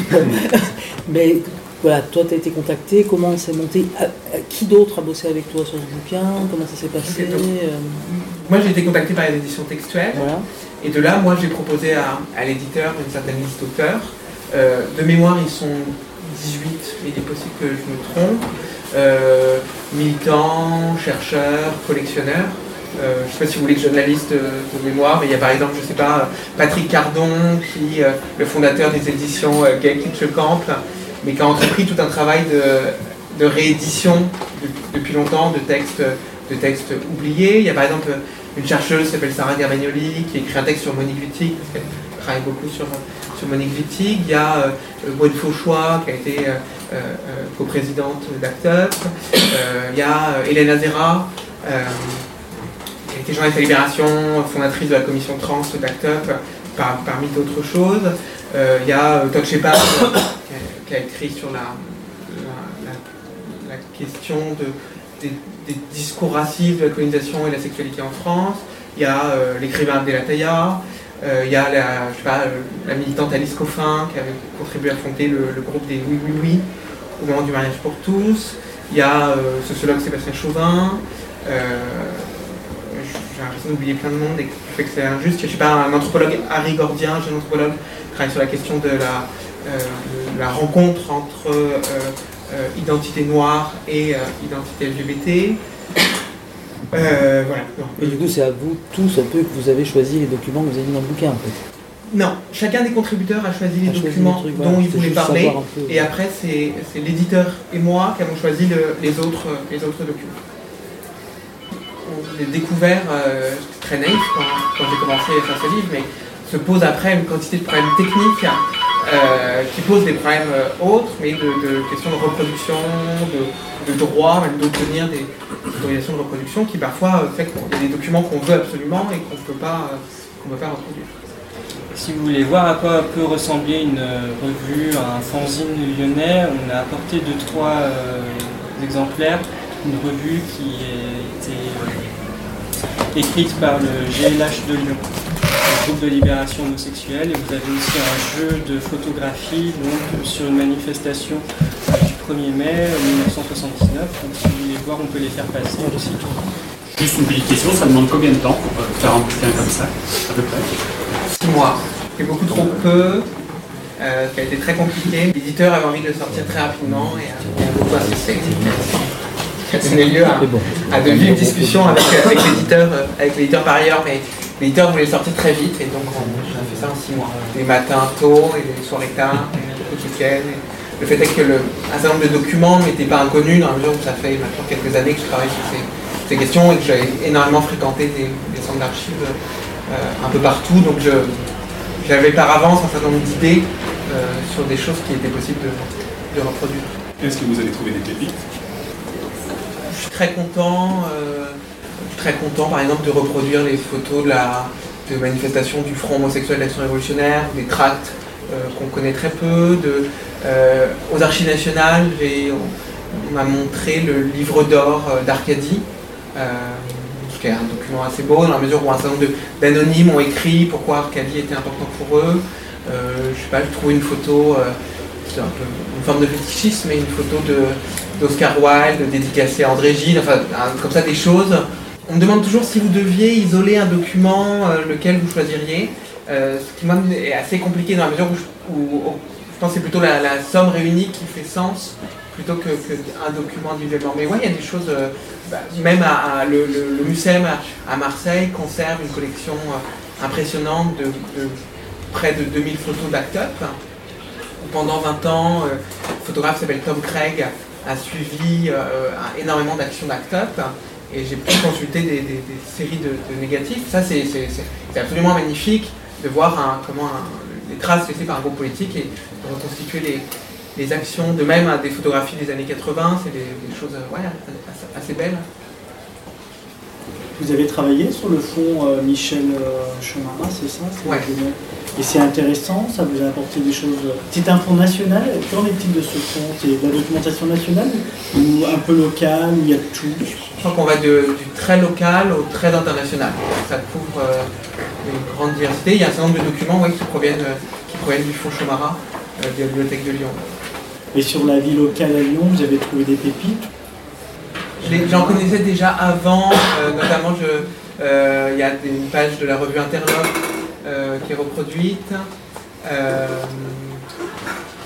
Mais voilà, toi, tu as été contacté, comment c'est monté À- à- Qui d'autre a bossé avec toi sur ce bouquin Comment ça s'est passé Euh, Moi, j'ai été contacté par les éditions textuelles. Voilà. Et de là, moi, j'ai proposé à, à l'éditeur une certaine liste d'auteurs. Euh, de mémoire, ils sont 18, mais il est possible que je me trompe. Euh, militants, chercheurs, collectionneurs. Euh, je ne sais pas si vous voulez que je donne la liste de, de mémoire, mais il y a par exemple, je ne sais pas, Patrick Cardon, qui, euh, le fondateur des éditions Gay Camp, mais qui a entrepris tout un travail de, réédition de- depuis longtemps de textes, de textes oubliés. Il y a par exemple une chercheuse qui s'appelle Sarah Germagnoli qui écrit un texte sur Monique Wittig, parce qu'elle travaille beaucoup sur, Monique Wittig. Il y a euh, Gwen Fauchois qui a été euh, euh, coprésidente d'ACT UP. Euh, il y a euh, Hélène Azera, qui a été journaliste à Libération, fondatrice de la commission trans d'ACT UP, par- parmi d'autres choses. Il y a Todd Shepard qui, a- écrit sur la, question de, des, discours racistes de la colonisation et de la sexualité en France. Il y a euh, l'écrivain Abdelataya. Euh, il y a euh, la militante Alice Coffin qui avait contribué à fonder le, groupe des Oui Oui Oui au moment du mariage pour tous. Il y a euh, sociologue Sébastien Chauvin. Euh, j'ai l'impression d'oublier plein de monde et qui que c'est injuste. Je sais pas, un anthropologue Harry Gordien, jeune anthropologue, qui travaille sur la question de la, la rencontre entre euh, euh, identité noire et euh, identité LGBT. Voilà. non. Et du coup, c'est à vous tous un peu que vous avez choisi les documents que vous avez mis dans le bouquin, en fait. Non, chacun des contributeurs a choisi les choisi documents voilà. dont il voulait parler, et après c'est l'éditeur et moi qui avons choisi le- les, autres, les autres documents. J'ai découvert, euh, très naïf quand, quand j'ai commencé à faire ce livre, mais se pose après une quantité de problèmes techniques euh, qui posent des problèmes euh, autres, mais de, questions de reproduction, de, droit, même d'obtenir des autorisations de reproduction qui parfois euh, fait qu'il y a des documents qu'on veut absolument et qu'on ne peut pas, qu'on peut pas reproduire. Si vous voulez voir à quoi peut ressembler une revue, un fanzine lyonnais, on a apporté deux, trois euh, exemplaires. Une revue qui a été écrite par le GLH de Lyon, groupe de libération homosexuelle. Et vous avez aussi un jeu de photographie donc, sur une manifestation euh, du 1er mai 1979. Donc si vous voulez voir, on peut les faire passer aussi. Juste une petite question, ça demande combien de temps pour euh, faire un bouquin comme ça, à peu près? Six mois. C'est beaucoup trop peu, euh, qui a été très compliqué. L'éditeur avait envie de le sortir très rapidement et a, et a beaucoup insisté. Ça a donné lieu à, à de vives discussions avec, avec l'éditeur, euh, avec l'éditeur par ailleurs, mais l'éditeur voulait sortir très vite et donc on, a fait ça en six mois. Des matins tôt et des soirées tard, et week-ends. Le fait est que le, un certain nombre de documents n'étaient pas inconnus dans la mesure où ça fait maintenant quelques années que je travaille sur ces, ces questions et que j'ai énormément fréquenté des, des centres d'archives euh, un peu partout. Donc j'avais par avance un certain nombre d'idées euh, sur des choses qui étaient possibles de, de reproduire. Est-ce que vous avez trouvé des pépites? Je suis très content, euh, très content par exemple de reproduire les photos de la manifestations du Front homosexuel d'action révolutionnaire, des tracts euh, qu'on connaît très peu. Euh, aux archives nationales, on, m'a montré le livre d'or euh, d'Arcadie, qui est un document assez beau dans la mesure où un certain nombre d'anonymes ont écrit pourquoi Arcadie était important pour eux. Je sais pas, j'ai trouvé une photo, c'est un peu une forme de fétichisme, mais une photo d'Oscar Wilde dédicacée à André Gide, enfin comme ça des choses. On me demande toujours si vous deviez isoler un document, euh, lequel vous choisiriez. Euh, ce qui est assez compliqué dans la mesure où je, je pense que c'est plutôt la, somme réunie qui fait sens plutôt que, que document individuellement. Mais ouais, il y a des choses, euh, bah, même le, le, le Mucem à, Marseille conserve une collection impressionnante de, près de 2000 photos d'Act Up. Pendant 20 ans, le photographe s'appelle Tom Craig a suivi énormément d'actions d'Act Up et j'ai pu consulter des, des- des séries de, de négatifs. Ça, c'est absolument magnifique de voir un- comment un- les traces laissées par un groupe politique et de reconstituer les, les actions, de même à des photographies des années 80, c'est des, des choses euh, ouais, assez, assez belles. Vous avez travaillé sur le fond euh, Michel euh, c'est ça? Nom Et c'est intéressant, ça vous a apporté des choses. C'est un fonds national, qu'en est-il de ce fonds? C'est de la documentation nationale ou un peu local, où il y a tout? Je crois qu'on va de- du très local au très international. Ça couvre euh, une grande diversité. Il y a un certain nombre de documents ouais, qui, proviennent, euh, qui proviennent du fonds Chomara, euh, de la bibliothèque de Lyon. Et sur la vie locale à Lyon, vous avez trouvé des pépites? J'en connaissais déjà avant, notamment il y a des- une page de la revue Interlope euh, qui est reproduite. Euh,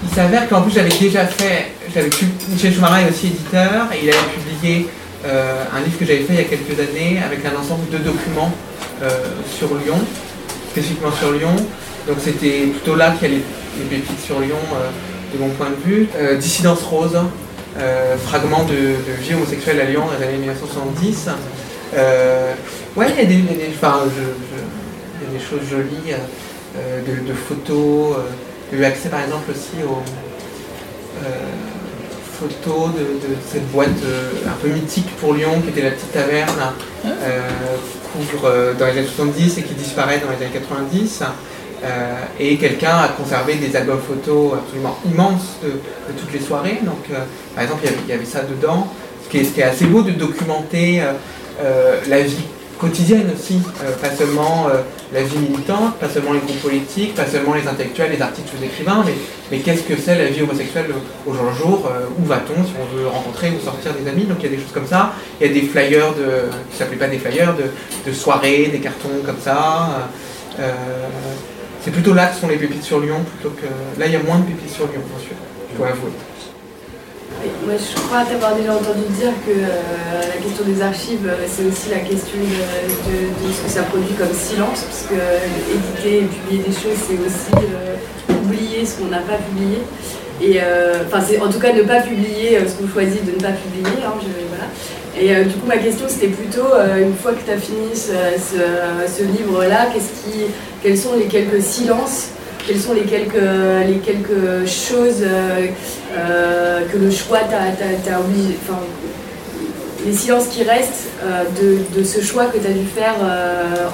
il s'avère qu'en plus j'avais déjà fait, Michel Choumara est aussi éditeur et il avait publié euh, un livre que j'avais fait il y a quelques années avec un ensemble de documents sur Lyon, spécifiquement sur Lyon. Donc c'était plutôt là qu'il y a les, les sur Lyon de mon point de vue. Dissidence rose, fragment de, vie homosexuelle à Lyon dans les années 1970. Euh, ouais, il y a des, enfin, je- des choses jolies, euh, euh, de, photos. euh, j'ai eu accès par exemple aussi aux euh, photos de, cette boîte euh, un peu mythique pour Lyon qui était la petite taverne, euh, couvre euh, dans les années 70 et qui disparaît dans les années 90. Euh, et quelqu'un a conservé des albums photos absolument immenses de, toutes les soirées. Donc, euh, par exemple, il y, avait, ça dedans. Ce qui est, assez beau de documenter euh, euh, la vie quotidienne aussi, euh, pas seulement euh, la vie militante, pas seulement les groupes politiques, pas seulement les intellectuels, les artistes ou les écrivains, mais, qu'est-ce que c'est la vie homosexuelle au jour le jour, euh, où va-t-on si on veut rencontrer ou sortir des amis, donc il y a des choses comme ça, il y a des flyers de, qui s'appelaient pas des flyers, de, de soirées, des cartons comme ça. euh, c'est plutôt là que sont les pépites sur Lyon, plutôt que... Là, il y a moins de pépites sur Lyon, bien sûr, je dois avouer. Moi, je crois t'avoir déjà entendu dire que euh, la question des archives, euh, c'est aussi la question de, ce que ça produit comme silence, parce que euh, éditer et publier des choses, c'est aussi oublier ce qu'on n'a pas publié. Et enfin, c'est en tout cas ne pas publier ce qu'on choisit de ne pas publier. hein. Et du coup, ma question, c'était plutôt, une fois que tu as fini ce, livre-là, quels sont les quelques silences quelles sont les quelques, les quelques choses euh, euh, que le choix t'a obligé, enfin, les silences qui restent euh, de, de ce choix que tu as dû faire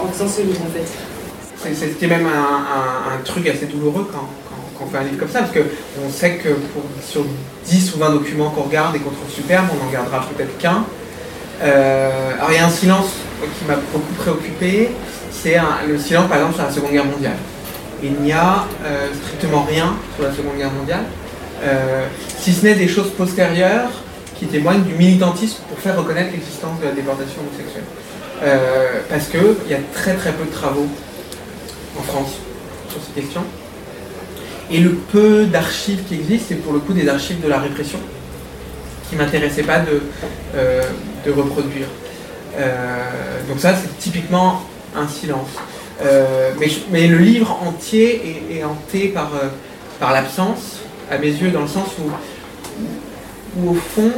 en faisant ce livre en fait? C'était même un, un- truc assez douloureux quand, quand- on fait un livre comme ça, parce qu'on sait que pour, sur 10 ou 20 documents qu'on regarde et qu'on trouve superbes, on n'en gardera peut-être qu'un. Alors il y a un silence qui m'a beaucoup préoccupé, c'est le silence par exemple sur la Seconde Guerre mondiale. Il n'y a euh, strictement rien sur la Seconde Guerre mondiale, euh, si ce n'est des choses postérieures qui témoignent du militantisme pour faire reconnaître l'existence de la déportation homosexuelle. Euh, parce qu'il y a très très peu de travaux en France sur ces questions. Et le peu d'archives qui existent, c'est pour le coup des archives de la répression, qui ne m'intéressaient pas de, reproduire. Donc ça, c'est typiquement un silence. Euh, mais, le livre entier est, hanté par, euh, par l'absence, à mes yeux, dans le sens où, où au fond,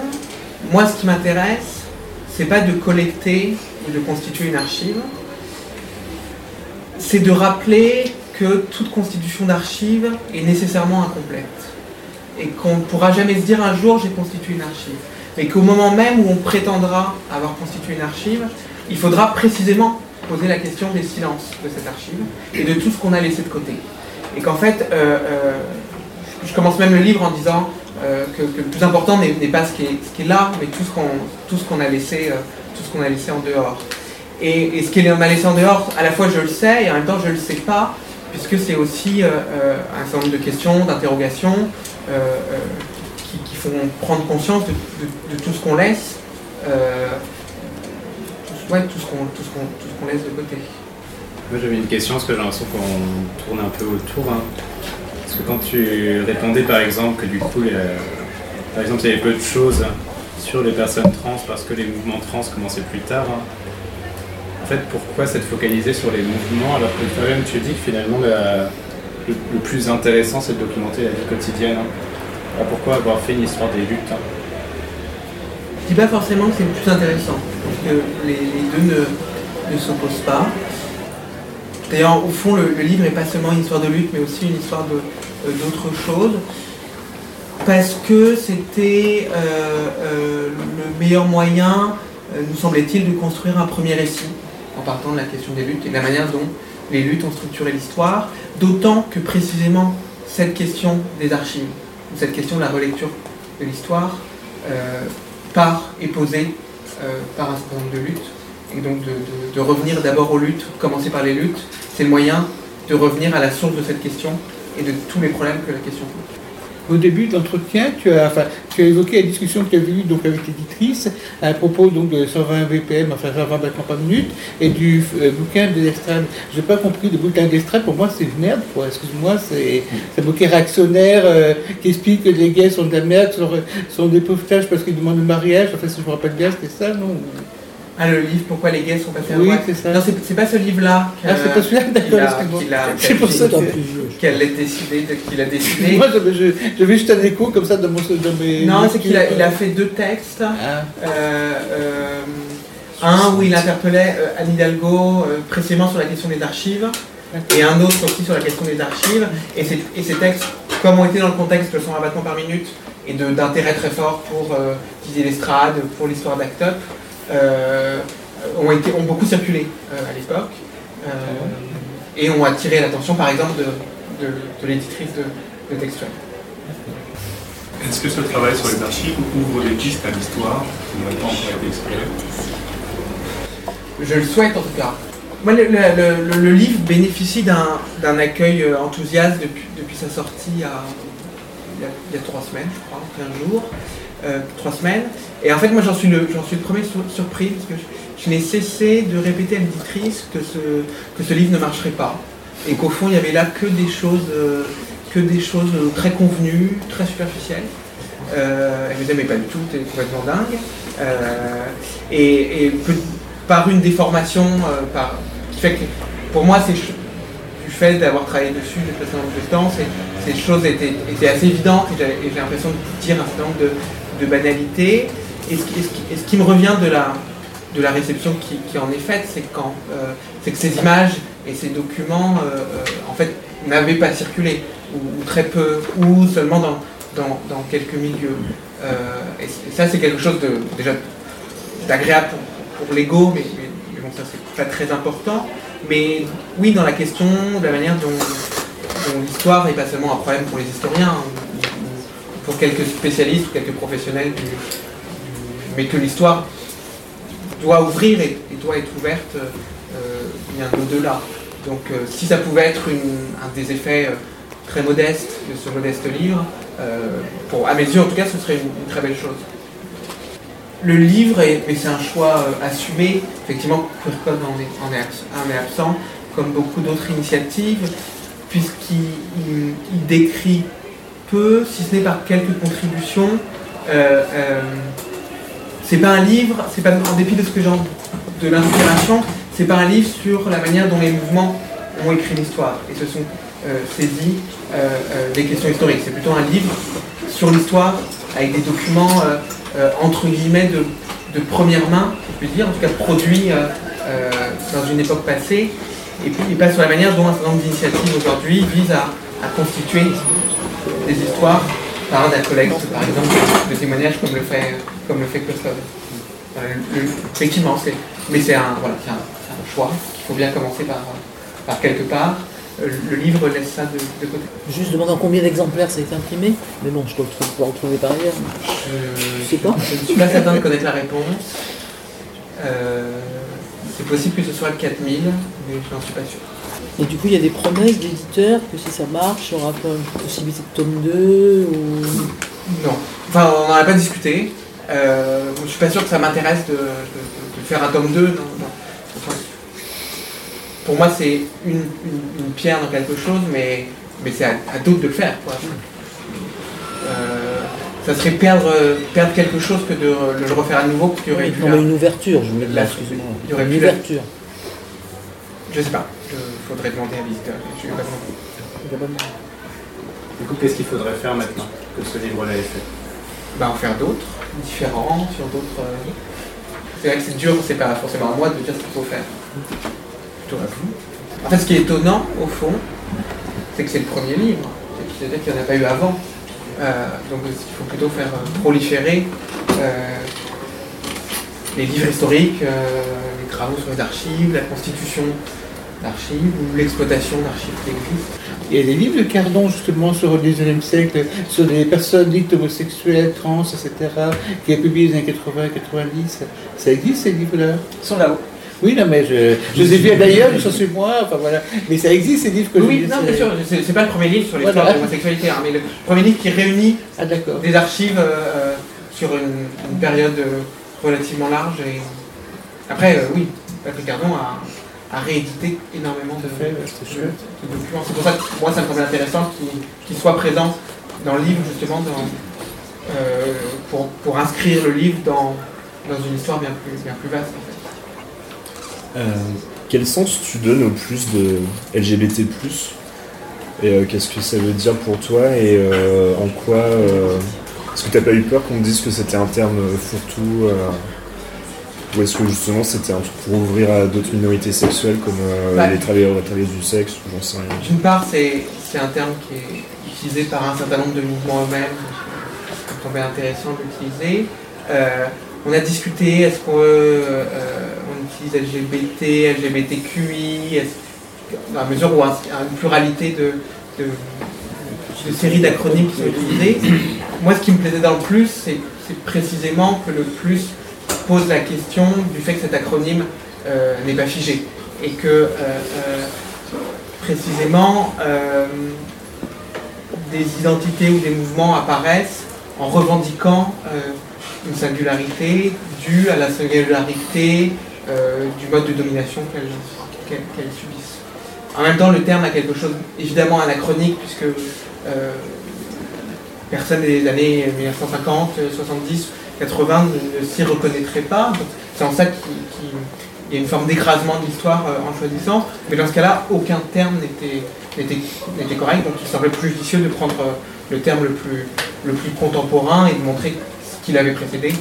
moi, ce qui m'intéresse, c'est pas de collecter ou de constituer une archive, c'est de rappeler que toute constitution d'archive est nécessairement incomplète. Et qu'on ne pourra jamais se dire un jour j'ai constitué une archive. Mais qu'au moment même où on prétendra avoir constitué une archive, il faudra précisément poser la question des silences de cette archive et de tout ce qu'on a laissé de côté. Et qu'en fait, euh, euh, je commence même le livre en disant euh, que, le plus important n'est pas ce qui, est, ce qui est là, mais tout ce qu'on a laissé, a laissé en dehors. Et, ce qu'on a laissé en dehors, à la fois je le sais et en même temps je ne le sais pas, puisque c'est aussi un certain nombre de questions, d'interrogations qui, font prendre conscience de, tout ce qu'on laisse, ouais, tout ce qu'on qu'on- laisse de côté. Moi j'avais une question parce que j'ai l'impression qu'on tourne un peu autour. hein. Parce que quand tu répondais par exemple que du coup, il y a- par exemple, il y avait peu de choses sur les personnes trans parce que les mouvements trans commençaient plus tard. hein. En fait, pourquoi s'être focalisé sur les mouvements alors que toi-même tu dis que finalement la- le, le plus intéressant c'est de documenter la vie quotidienne hein. Alors pourquoi avoir fait une histoire des luttes hein Je dis pas forcément que c'est le plus intéressant, parce que les, les deux ne, ne s'opposent pas. D'ailleurs, au fond, le, livre n'est pas seulement une histoire de lutte, mais aussi une histoire euh, d'autres choses. Parce que c'était euh, euh, le meilleur moyen, nous semblait-il, de construire un premier récit en partant de la question des luttes et de la manière dont les luttes ont structuré l'histoire. D'autant que précisément cette question des archives, cette question de la relecture de l'histoire, part et posée par un certain nombre de luttes. Et donc de, revenir d'abord aux luttes, commencer par les luttes, c'est le moyen de revenir à la source de cette question et de tous les problèmes que la question pose. Au début de l'entretien, tu as, évoqué la discussion que tu avais eue donc, avec l'éditrice à propos donc, de 120 BPM, enfin 120 battements par minute, et du euh, bouquin de Lestrade. Je n'ai pas compris, le bouquin de Lestrade, pour moi, c'est une merde. Excuse-moi, c'est un bouquin réactionnaire euh, qui explique que les gays sont de la merde, sont, des pauvretage parce qu'ils demandent le mariage. Enfin, si je me rappelle bien, c'était ça, non? Ah, le livre Pourquoi les gays sont passés à Oui, droite c'est ça. Non, c'est c'est pas ce livre-là. Ah, c'est pas celui-là, d'accord, excuse-moi. C'est pour ça que- qu'elle a décidé, de- qu'il a décidé. Moi, j'avais juste un écho comme ça dans, mon, dans mes. Non, c'est qu'il a, il a lectures. fait deux textes. Ah. Euh, euh, un où il interpellait euh, Anne Hidalgo euh, précisément sur la question des archives, et un autre aussi sur la question des archives. Et, ces- et ces textes, comme ont été dans le contexte de son rabattement par minute, et de- d'intérêt très fort pour euh, Didier Lestrade, pour l'histoire d'Act Up, euh, ont, été, ont beaucoup circulé euh, à l'époque, euh, et ont attiré l'attention par exemple de, de, de l'éditrice de, de Textuel. Est-ce que ce travail sur les archives ouvre des pistes à l'histoire qui n'auraient pas encore été explorées Je le souhaite en tout cas. Moi, le, le- le- le livre bénéficie d'un accueil euh, enthousiaste depuis, depuis sa sortie y a- il y a trois semaines, je crois, 15 jours, euh, trois semaines. Et en fait, moi, j'en suis le, j'en suis le premier sur- surpris parce que je, n'ai cessé de répéter à l'éditrice que ce, que ce livre ne marcherait pas et qu'au fond, il y avait là que des choses, euh, que des choses très convenues, très superficielles. Euh, elle me disait, mais pas du tout, t'es complètement dingue. Et et par une déformation, par, qui fait que pour moi, c'est du fait d'avoir travaillé dessus depuis un certain nombre de temps, ces choses étaient, étaient assez évidentes et j'ai l'impression de dire un certain nombre de, de banalités. Et ce, qui, me revient de la, réception qui, en est faite, euh, c'est que ces images et ces documents, euh, euh, en fait, n'avaient pas circulé, ou, très peu, ou seulement dans, quelques milieux. Et, ça, c'est quelque chose de déjà d'agréable pour, l'ego, mais, bon, ça, c'est pas très important. Mais oui, dans la question de la manière dont, l'histoire n'est pas seulement un problème pour les historiens, pour quelques spécialistes ou quelques professionnels mais que l'histoire doit ouvrir et, doit être ouverte euh, bien au-delà. Donc euh, si ça pouvait être un des effets euh, très modestes de ce modeste livre, pour, à mes yeux en tout cas, ce serait une, très belle chose. Le livre, mais c'est un choix assumé, effectivement, Queercode en est, en est abs- en est absent, comme beaucoup d'autres initiatives, puisqu'il il- il décrit peu, si ce n'est par quelques contributions, euh, euh, c'est pas un livre, c'est pas en dépit de ce que j'ai de l'inspiration, c'est pas un livre sur la manière dont les mouvements ont écrit l'histoire. Et se sont euh, saisis euh, des questions historiques. C'est plutôt un livre sur l'histoire avec des documents entre guillemets de, première main, je puis dire, en tout cas produits dans une époque passée, et puis sur la manière dont un certain nombre d'initiatives aujourd'hui visent à, à constituer des histoires par un collègue, par exemple, de témoignages comme le fait, comme le fait. Euh, effectivement, c'est, mais c'est un, voilà, c'est un, choix qu'il faut bien commencer par, par quelque part. Euh, Le livre laisse ça de, de côté. Juste demander en combien d'exemplaires ça a été imprimé. Mais bon, je dois le retrouver par ailleurs. Je sais pas. Je ne suis pas certain de connaître la réponse. Euh, c'est possible que ce soit 4000, mais je n'en suis pas sûr. Et du coup, il y a des promesses d'éditeurs que si ça marche, il y aura pas une possibilité de tome 2 ou... Non. Enfin, on n'en a pas discuté. Euh, je suis pas sûr que ça m'intéresse de, de- de- de faire un tome 2. non, non. Enfin, pour moi, c'est une, une- une pierre dans quelque chose, mais, mais c'est à, à d'autres de le faire. quoi. Euh, ça serait perdre, perdre quelque chose que de le- refaire à nouveau, parce qu'il y aurait Oui, pu non, la- une ouverture, je me dis, la- excuse-moi. il y aurait Une ouverture. Je sais pas. Faudrait demander à visiteur. Je suis pas. Du coup, qu'est-ce qu'il faudrait faire maintenant que ce livre-là est fait? Bah, en faire d'autres, différents, sur d'autres. euh, C'est vrai que c'est dur, c'est pas forcément à moi de dire ce qu'il faut faire. Plutôt à vous. En fait, ce qui est étonnant, au fond, c'est que c'est le premier livre. C'est-à-dire qu'il n'y en a pas eu avant. Euh, donc il faut plutôt faire euh, proliférer euh, les livres historiques, euh, les travaux sur les archives, la constitution d'archives ou l'exploitation d'archives qui existent. Il y a des livres de Cardon justement sur le 19e siècle, sur des personnes dites homosexuelles, trans, etc., qui a publié dans les années 80-90. Ça existe ces livres-là? Ils sont là-haut. Oui, non, mais je, je les ai vus d'ailleurs, ils sont sur moi, enfin voilà. Mais ça existe ces livres que je Oui, non, bien sûr, c'est pas le premier livre sur l'histoire Voilà. de l'homosexualité, hein, mais le premier livre qui réunit Ah, des archives euh, sur une, une période euh, relativement large. Et... Après, euh, oui, Patrick Cardon a, a réédité énormément de, fait, de- documents. C'est pour ça que moi, ça me semble intéressant qu'il qu'il soit présent dans le livre, justement, dans, euh, pour, pour inscrire le livre dans, dans une histoire bien plus, bien plus vaste. En fait. Euh, quel sens tu donnes au plus de LGBT+, et euh, qu'est-ce que ça veut dire pour toi, et euh, en quoi... euh, est-ce que t'as pas eu peur qu'on te dise que c'était un terme fourre-tout euh, ou est-ce que justement c'était un truc pour ouvrir à d'autres minorités sexuelles comme euh, Bah. les travailleurs et travailleuses du sexe ou j'en sais rien D'une part, c'est c'est un terme qui est utilisé par un certain nombre de mouvements eux-mêmes, me semblait intéressant d'utiliser. Euh, on a discuté, est-ce qu'on euh, on utilise LGBT, LGBTQI, dans la mesure où il y a une pluralité de, de, de séries d'acronymes qui sont utilisés. Moi, ce qui me plaisait dans le plus, c'est c'est précisément que le plus pose la question du fait que cet acronyme euh, n'est pas figé et que euh, euh, précisément des identités ou des mouvements apparaissent en revendiquant une singularité due à la singularité du mode de domination qu'elles subissent. En même temps, le terme a quelque chose évidemment anachronique puisque personne des années 1950, 70, 80 ne, ne s'y reconnaîtrait pas. C'est en ça qu'il qu'il- il y a une forme d'écrasement de l'histoire euh, en choisissant. Mais dans ce cas-là, aucun terme n'était n'était- n'était correct. Donc il semblait plus judicieux de prendre euh, le terme le plus, le plus contemporain et de montrer ce qu'il avait précédé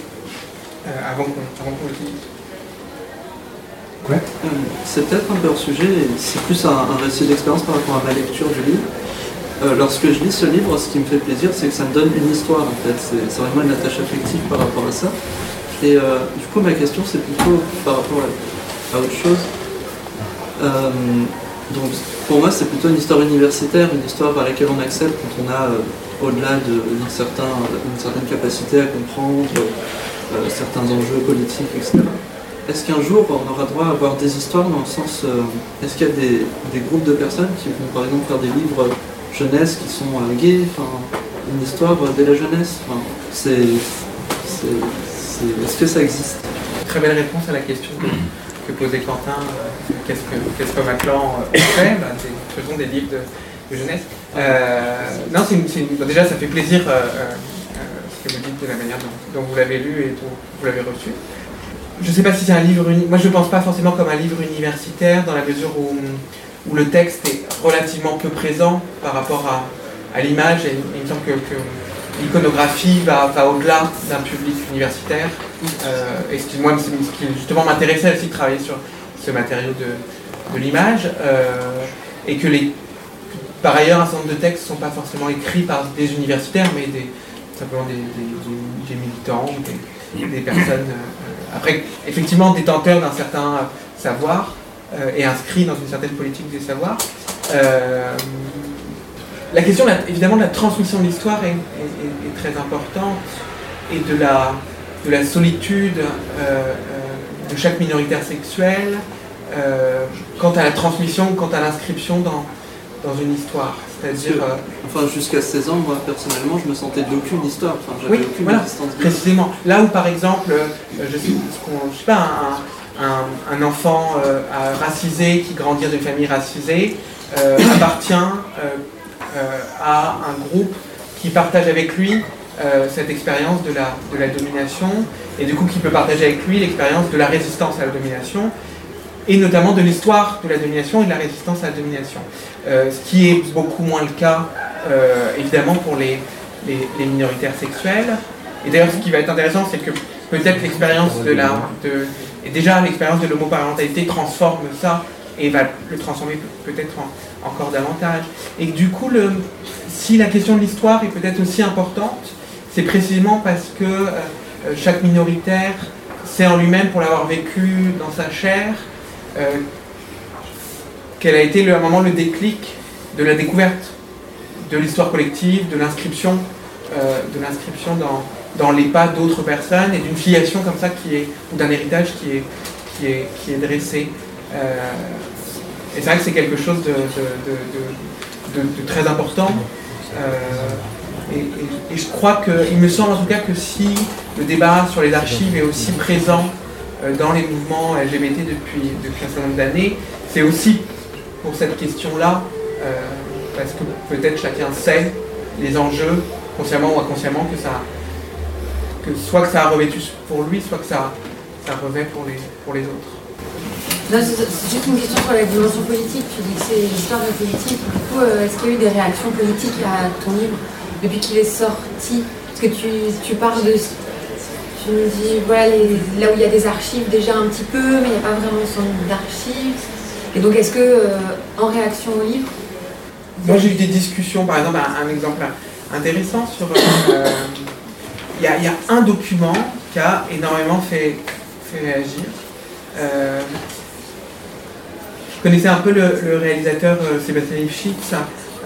euh, avant qu'on l'utilise. Euh, C'est peut-être un peu hors sujet, et c'est plus un, un récit d'expérience par rapport à ma lecture du livre. Euh, lorsque je lis ce livre, ce qui me fait plaisir, c'est que ça me donne une histoire en fait. C'est vraiment une attache affective par rapport à ça. Et euh, du coup, ma question, c'est plutôt par rapport à, autre chose. Euh, donc, pour moi, c'est plutôt une histoire universitaire, une histoire à laquelle on accède quand on a, au-delà de- d'un certain, certaine capacité à comprendre certains enjeux politiques, etc. Est-ce qu'un jour on aura droit à avoir des histoires dans le sens. Est-ce qu'il y a des groupes de personnes qui vont par exemple faire des livres jeunesse qui sont euh, gays, une histoire euh, dès la jeunesse Est-ce que ça existe? Très belle réponse à la question que, posait Quentin. euh, qu'est-ce que qu'est-ce que Maclan fait? Bah, Faisons des livres de, jeunesse. Non, déjà ça fait plaisir ce que vous dites de la manière dont, dont vous l'avez lu et dont vous l'avez reçu. Je ne sais pas si c'est un livre uni- Moi je ne pense pas forcément comme un livre universitaire dans la mesure où, où le texte est relativement peu présent par rapport à, l'image et il me semble que, l'iconographie va, au-delà d'un public universitaire. Euh, et ce qui, moi, ce qui justement m'intéressait aussi de travailler sur ce matériau de, l'image. euh, et que les, par ailleurs, un certain nombre de textes ne sont pas forcément écrits par des universitaires, mais des, simplement des, militants, des, des personnes, euh, après, effectivement, détenteurs d'un certain euh, savoir et inscrits dans une certaine politique des savoirs. Euh, la question, évidemment, de la transmission de l'histoire est, est- est- est très importante et de la, de la solitude euh, euh, de chaque minoritaire sexuel euh, quant à la transmission, quant à l'inscription dans, dans une histoire. C'est-à-dire. euh, Enfin, jusqu'à 16 ans, moi personnellement, je me sentais d'aucune histoire. Enfin, oui, aucune voilà, précisément. Là où, par exemple, euh, je qu'on- je sais pas, un, enfant euh, racisé qui grandit dans une famille racisée euh, appartient euh, à un groupe qui partage avec lui cette expérience de la, de la domination et du coup qui peut partager avec lui l'expérience de la résistance à la domination et notamment de l'histoire de la domination et de la résistance à la domination. Ce qui est beaucoup moins le cas, évidemment, pour les, les, les minoritaires sexuels. Et d'ailleurs, ce qui va être intéressant, c'est que peut-être l'expérience de la... De, et déjà, l'expérience de l'homoparentalité transforme ça et va le transformer peut-être en- encore davantage. Et du coup, si la question de l'histoire est peut-être aussi importante, c'est précisément parce que euh, euh, chaque minoritaire sait en lui-même, pour l'avoir vécu dans sa chair, euh, quel a été le, à un moment le déclic de la découverte de l'histoire collective, de l'inscription, euh, de l'inscription dans, dans les pas d'autres personnes et d'une filiation comme ça qui est, ou d'un héritage qui est, qui est, qui est dressé. Euh, et c'est vrai que c'est quelque chose de, de- très important. Euh, et, je crois que, il me semble en tout cas que si le débat sur les archives est aussi présent euh, dans les mouvements LGBT depuis, depuis un certain nombre d'années, c'est aussi pour cette question-là, parce que peut-être chacun sait les enjeux, consciemment ou inconsciemment, que ça, que soit que ça a revêtu pour lui, soit que ça, ça revêt pour les, pour les autres. C'est juste une question sur la dimension politique. Tu dis que c'est l'histoire de politique. Du coup, euh, est-ce qu'il y a eu des réactions politiques à ton livre depuis qu'il est sorti? Parce que tu, tu parles de. Tu me dis, voilà, les- là où il y a des archives déjà un petit peu, mais il n'y a pas vraiment d'archives. Et donc, est-ce que, euh, en réaction au livre, Moi, j'ai eu des discussions, par exemple, un, un exemple intéressant sur. euh, y, a, il y a un document qui a énormément fait, réagir. Euh, je connaissais un peu le, réalisateur euh, Sébastien Lifshitz,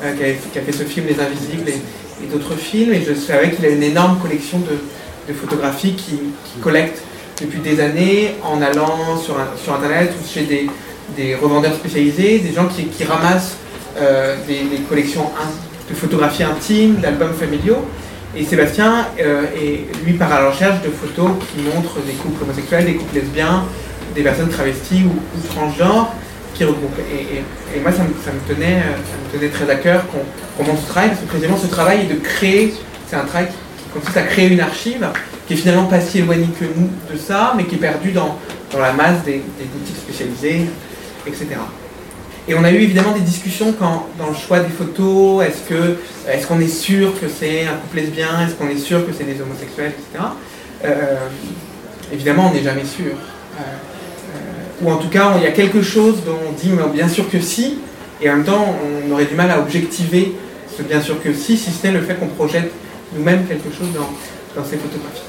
euh, qui, a, fait ce film Les Invisibles et, d'autres films, et je savais qu'il a une énorme collection de, photographies qui, qui collecte depuis des années en allant sur, Internet ou chez des, revendeurs spécialisés, des gens qui, ramassent euh, des, collections de photographies intimes, d'albums familiaux. Et Sébastien, euh, lui, part à la recherche de photos qui montrent des couples homosexuels, des couples lesbiens, des personnes travesties ou, transgenres qui regroupent. Et, moi, ça me, tenait, euh, ça me tenait très à cœur qu'on qu'on monte ce travail, parce que précisément ce travail est de créer, c'est un travail qui, consiste à créer une archive qui est finalement pas si éloignée que nous de ça, mais qui est perdue dans, dans la masse des, des boutiques spécialisées, etc. Et on a eu évidemment des discussions quand, dans le choix des photos, est-ce est-ce qu'on est sûr que c'est un couple lesbien, est-ce qu'on est sûr que c'est des homosexuels, etc. Euh, évidemment, on n'est jamais sûr. Euh, euh, ou en tout cas, il y a quelque chose dont on dit bien sûr que si, et en même temps, on aurait du mal à objectiver ce bien sûr que si, si ce n'est le fait qu'on projette nous-mêmes quelque chose dans, dans ces photographies.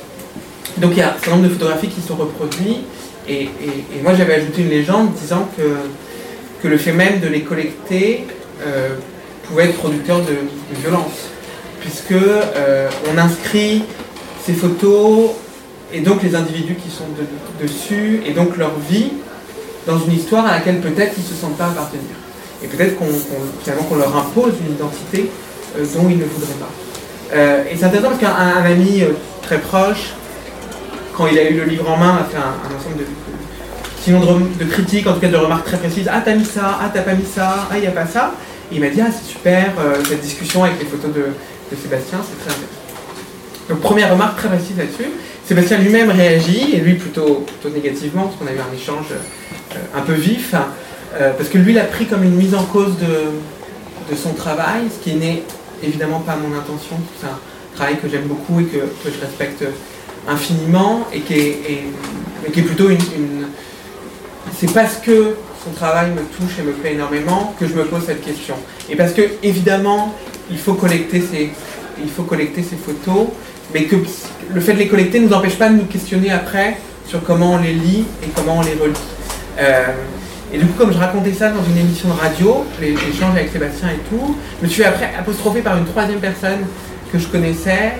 Donc il y a un certain nombre de photographies qui sont reproduites, et- et moi j'avais ajouté une légende disant que, que le fait même de les collecter euh, pouvait être producteur de, violence, puisque euh, on inscrit ces photos et donc les individus qui sont de- dessus, et donc leur vie, dans une histoire à laquelle peut-être ils ne se sentent pas appartenir. Et peut-être qu'on, finalement qu'on leur impose une identité euh, dont ils ne voudraient pas. Et c'est intéressant parce qu'un un ami très proche, quand il a eu le livre en main, a fait un, un ensemble de- sinon de, critiques, en tout cas de remarques très précises. Ah, t'as mis ça, ah, t'as pas mis ça, ah, il n'y a pas ça. Et il m'a dit, ah, c'est super, euh, cette discussion avec les photos de, de Sébastien, c'est très intéressant. Donc, première remarque très précise là-dessus. Sébastien lui-même réagit, et lui plutôt, plutôt négativement, parce qu'on a eu un échange euh, un peu vif, hein, euh, parce que lui l'a pris comme une mise en cause de, de son travail, ce qui n'est évidemment pas mon intention. C'est un travail que j'aime beaucoup et que, que je respecte infiniment, et qui est, et- qui est plutôt une- C'est parce que son travail me touche et me plaît énormément que je me pose cette question. Et parce que, évidemment, il faut collecter ces, il faut collecter ces photos, mais que le fait de les collecter ne nous empêche pas de nous questionner après sur comment on les lit et comment on les relit. Euh, et du coup, comme je racontais ça dans une émission de radio, les échanges avec Sébastien et tout, je me suis après apostrophé par une troisième personne que je connaissais,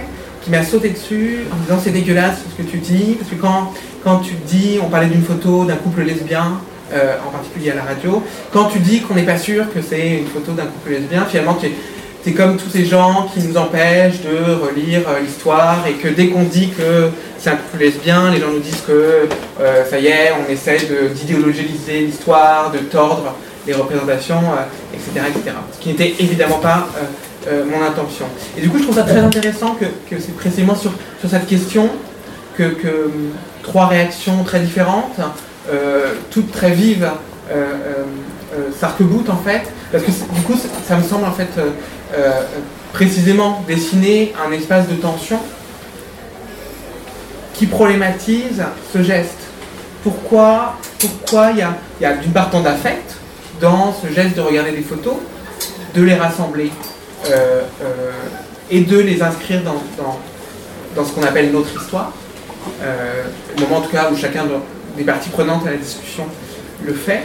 qui m'a sauté dessus en disant c'est dégueulasse ce que tu dis, parce que quand, quand tu dis, on parlait d'une photo d'un couple lesbien, euh, en particulier à la radio, quand tu dis qu'on n'est pas sûr que c'est une photo d'un couple lesbien, finalement tu es, comme tous ces gens qui nous empêchent de relire euh, l'histoire et que dès qu'on dit que c'est un couple lesbien, les gens nous disent que euh, ça y est, on essaie d'idéologiser l'histoire, de tordre les représentations, etc., etc. Ce qui n'était évidemment pas euh, mon intention. Et du coup, je trouve ça très intéressant que, c'est précisément sur, sur cette question que, que, hum, trois réactions très différentes, euh, toutes très vives, euh, euh, s'arc-boutent en fait, parce que du coup, ça me semble en fait précisément dessiner un espace de tension qui problématise ce geste. Pourquoi il y a, y a d'une part tant d'affect dans ce geste de regarder des photos, de les rassembler? Et de les inscrire dans, dans, ce qu'on appelle notre histoire, euh, au moment en tout cas où chacun des parties prenantes à la discussion le fait.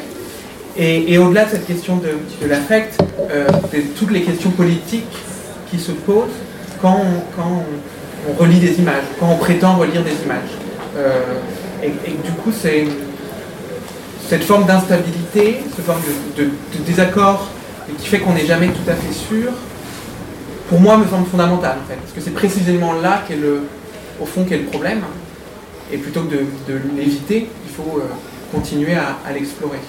Et, au-delà de cette question de, de l'affect, euh, de toutes les questions politiques qui se posent quand on, quand on, relit des images, quand on prétend relire des images. Euh, et, et du coup, c'est cette forme d'instabilité, cette forme de, désaccord qui fait qu'on n'est jamais tout à fait sûr, pour moi, me semble fondamentale en fait. Parce que c'est précisément là qu'est le, au fond, qu'est le problème. Et plutôt que de, l'éviter, il faut euh, continuer à, à l'explorer.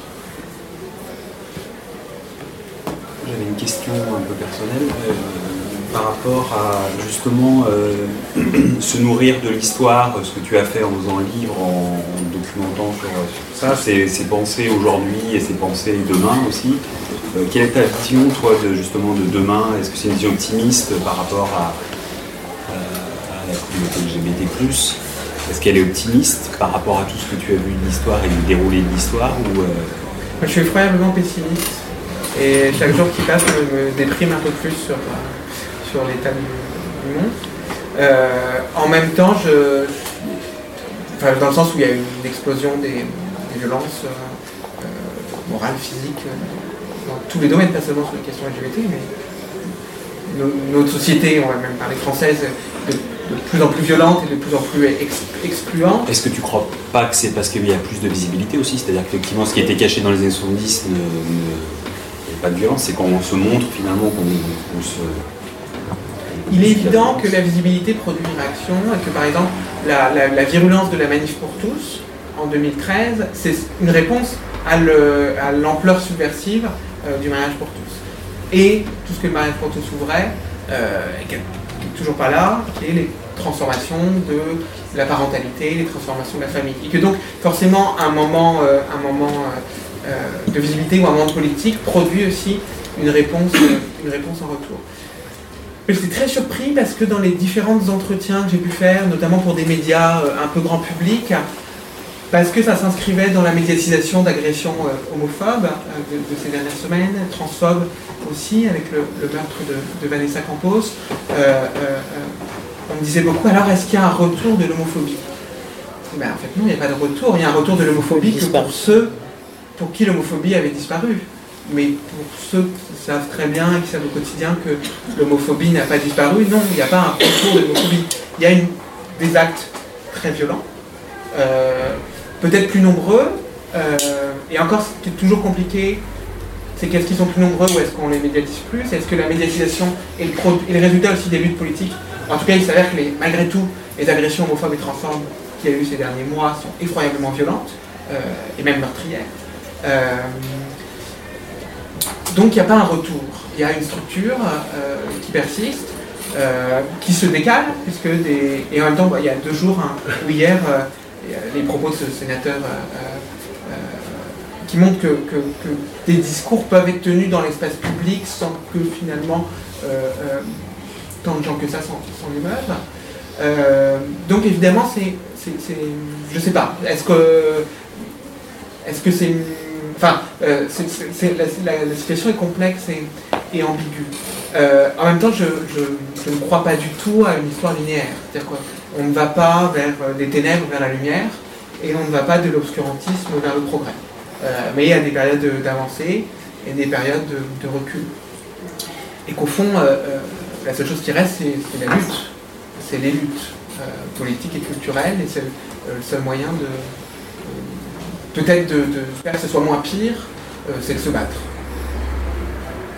J'avais une question un peu personnelle euh, par rapport à justement euh, se nourrir de l'histoire, ce que tu as fait en faisant un livre, en, en documentant sur, sur ça, c'est c'est penser aujourd'hui et c'est penser demain aussi. Euh, quelle est ta vision, toi, de, justement de demain? Est-ce que c'est une vision optimiste par rapport à, la communauté LGBT Est-ce qu'elle est optimiste par rapport à tout ce que tu as vu de l'histoire et du déroulé de l'histoire euh, je suis effroyablement pessimiste. Et chaque jour qui passe me, me déprime un peu plus sur, euh, sur l'état du, monde. Euh, en même temps, dans le sens où il y a eu une explosion des, violences euh, euh, morales, physiques, dans tous les domaines, pas seulement sur les questions LGBT, mais no- notre société, on va même parler française, de, de plus en plus violente et de plus en plus ex- excluante. Est-ce que tu crois pas que c'est parce qu'il y a plus de visibilité aussi? C'est-à-dire qu'effectivement, ce qui était caché dans les années 70 ne, pas de violence, c'est quand on se montre finalement qu'on se. Il est évident que la visibilité produit une réaction et que par exemple la, virulence de la manif pour tous en 2013, c'est une réponse à le- à l'ampleur subversive euh, du mariage pour tous. Et tout ce que le mariage pour tous ouvrait, euh, qui n'est toujours pas là, qui est les transformations de la parentalité, les transformations de la famille. Et que donc forcément un moment, euh, un moment euh, euh, de visibilité ou un moment politique produit aussi une réponse, euh, une réponse en retour. Mais J'étais très surpris parce que dans les différents entretiens que j'ai pu faire, notamment pour des médias euh, un peu grand public, parce que ça s'inscrivait dans la médiatisation d'agressions euh, homophobes euh, de, de ces dernières semaines, transphobes aussi, avec le, le meurtre de, de Vanessa Campos, euh, euh, euh, on me disait beaucoup, alors est-ce qu'il y a un retour de l'homophobie? Ben, En fait non, il n'y a pas de retour, il y a un retour de l'homophobie que pour ceux pour qui l'homophobie avait disparu. Mais pour ceux qui savent très bien et qui savent au quotidien que l'homophobie n'a pas disparu, non, il n'y a pas un retour de l'homophobie. Il y a des actes très violents, euh, peut-être plus nombreux, euh, et encore, ce qui est toujours compliqué, c'est qu'est-ce qu'ils sont plus nombreux ou est-ce qu'on les médiatise plus? Est-ce que la médiatisation est le, résultat aussi des luttes politiques? En tout cas, il s'avère que malgré tout, les agressions homophobes et transphobes qu'il y a eu ces derniers mois sont effroyablement violentes, euh, et même meurtrières. Donc il n'y a pas un retour. Il y a une structure euh, qui persiste, euh, qui se décale, puisque des... Et en même temps, il y a deux jours, hein, ou hier, euh, les propos de ce sénateur qui montrent que, des discours peuvent être tenus dans l'espace public sans que finalement tant de gens que ça s'en émeuvent. Donc évidemment, Je sais pas. Est-ce que... Est-ce que c'est. Enfin, euh, la, situation est complexe et, ambiguë. Euh, en même temps, je, ne crois pas du tout à une histoire linéaire. C'est-à-dire qu'on ne va pas vers euh, les ténèbres, vers la lumière, et on ne va pas de l'obscurantisme vers le progrès. Mais il y a des périodes de- d'avancée et des périodes de, recul. Et qu'au fond, la seule chose qui reste, c'est la lutte. C'est les luttes politiques et culturelles, et c'est le seul moyen de, peut-être de, de faire que ce soit moins pire, euh, c'est de se battre.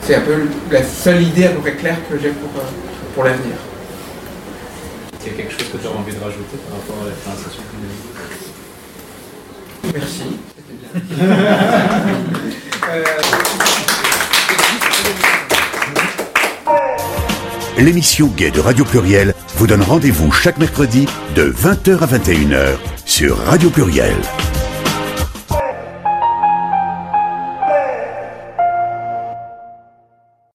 C'est un peu la seule idée à peu près claire que j'ai pour, euh, pour l'avenir. Il y a quelque chose que tu as envie de rajouter par rapport à la conversation qu'on a Merci. c'était bien. Euh, L'émission Gay de Radio Pluriel vous donne rendez-vous chaque mercredi de 20h à 21h sur Radio Pluriel.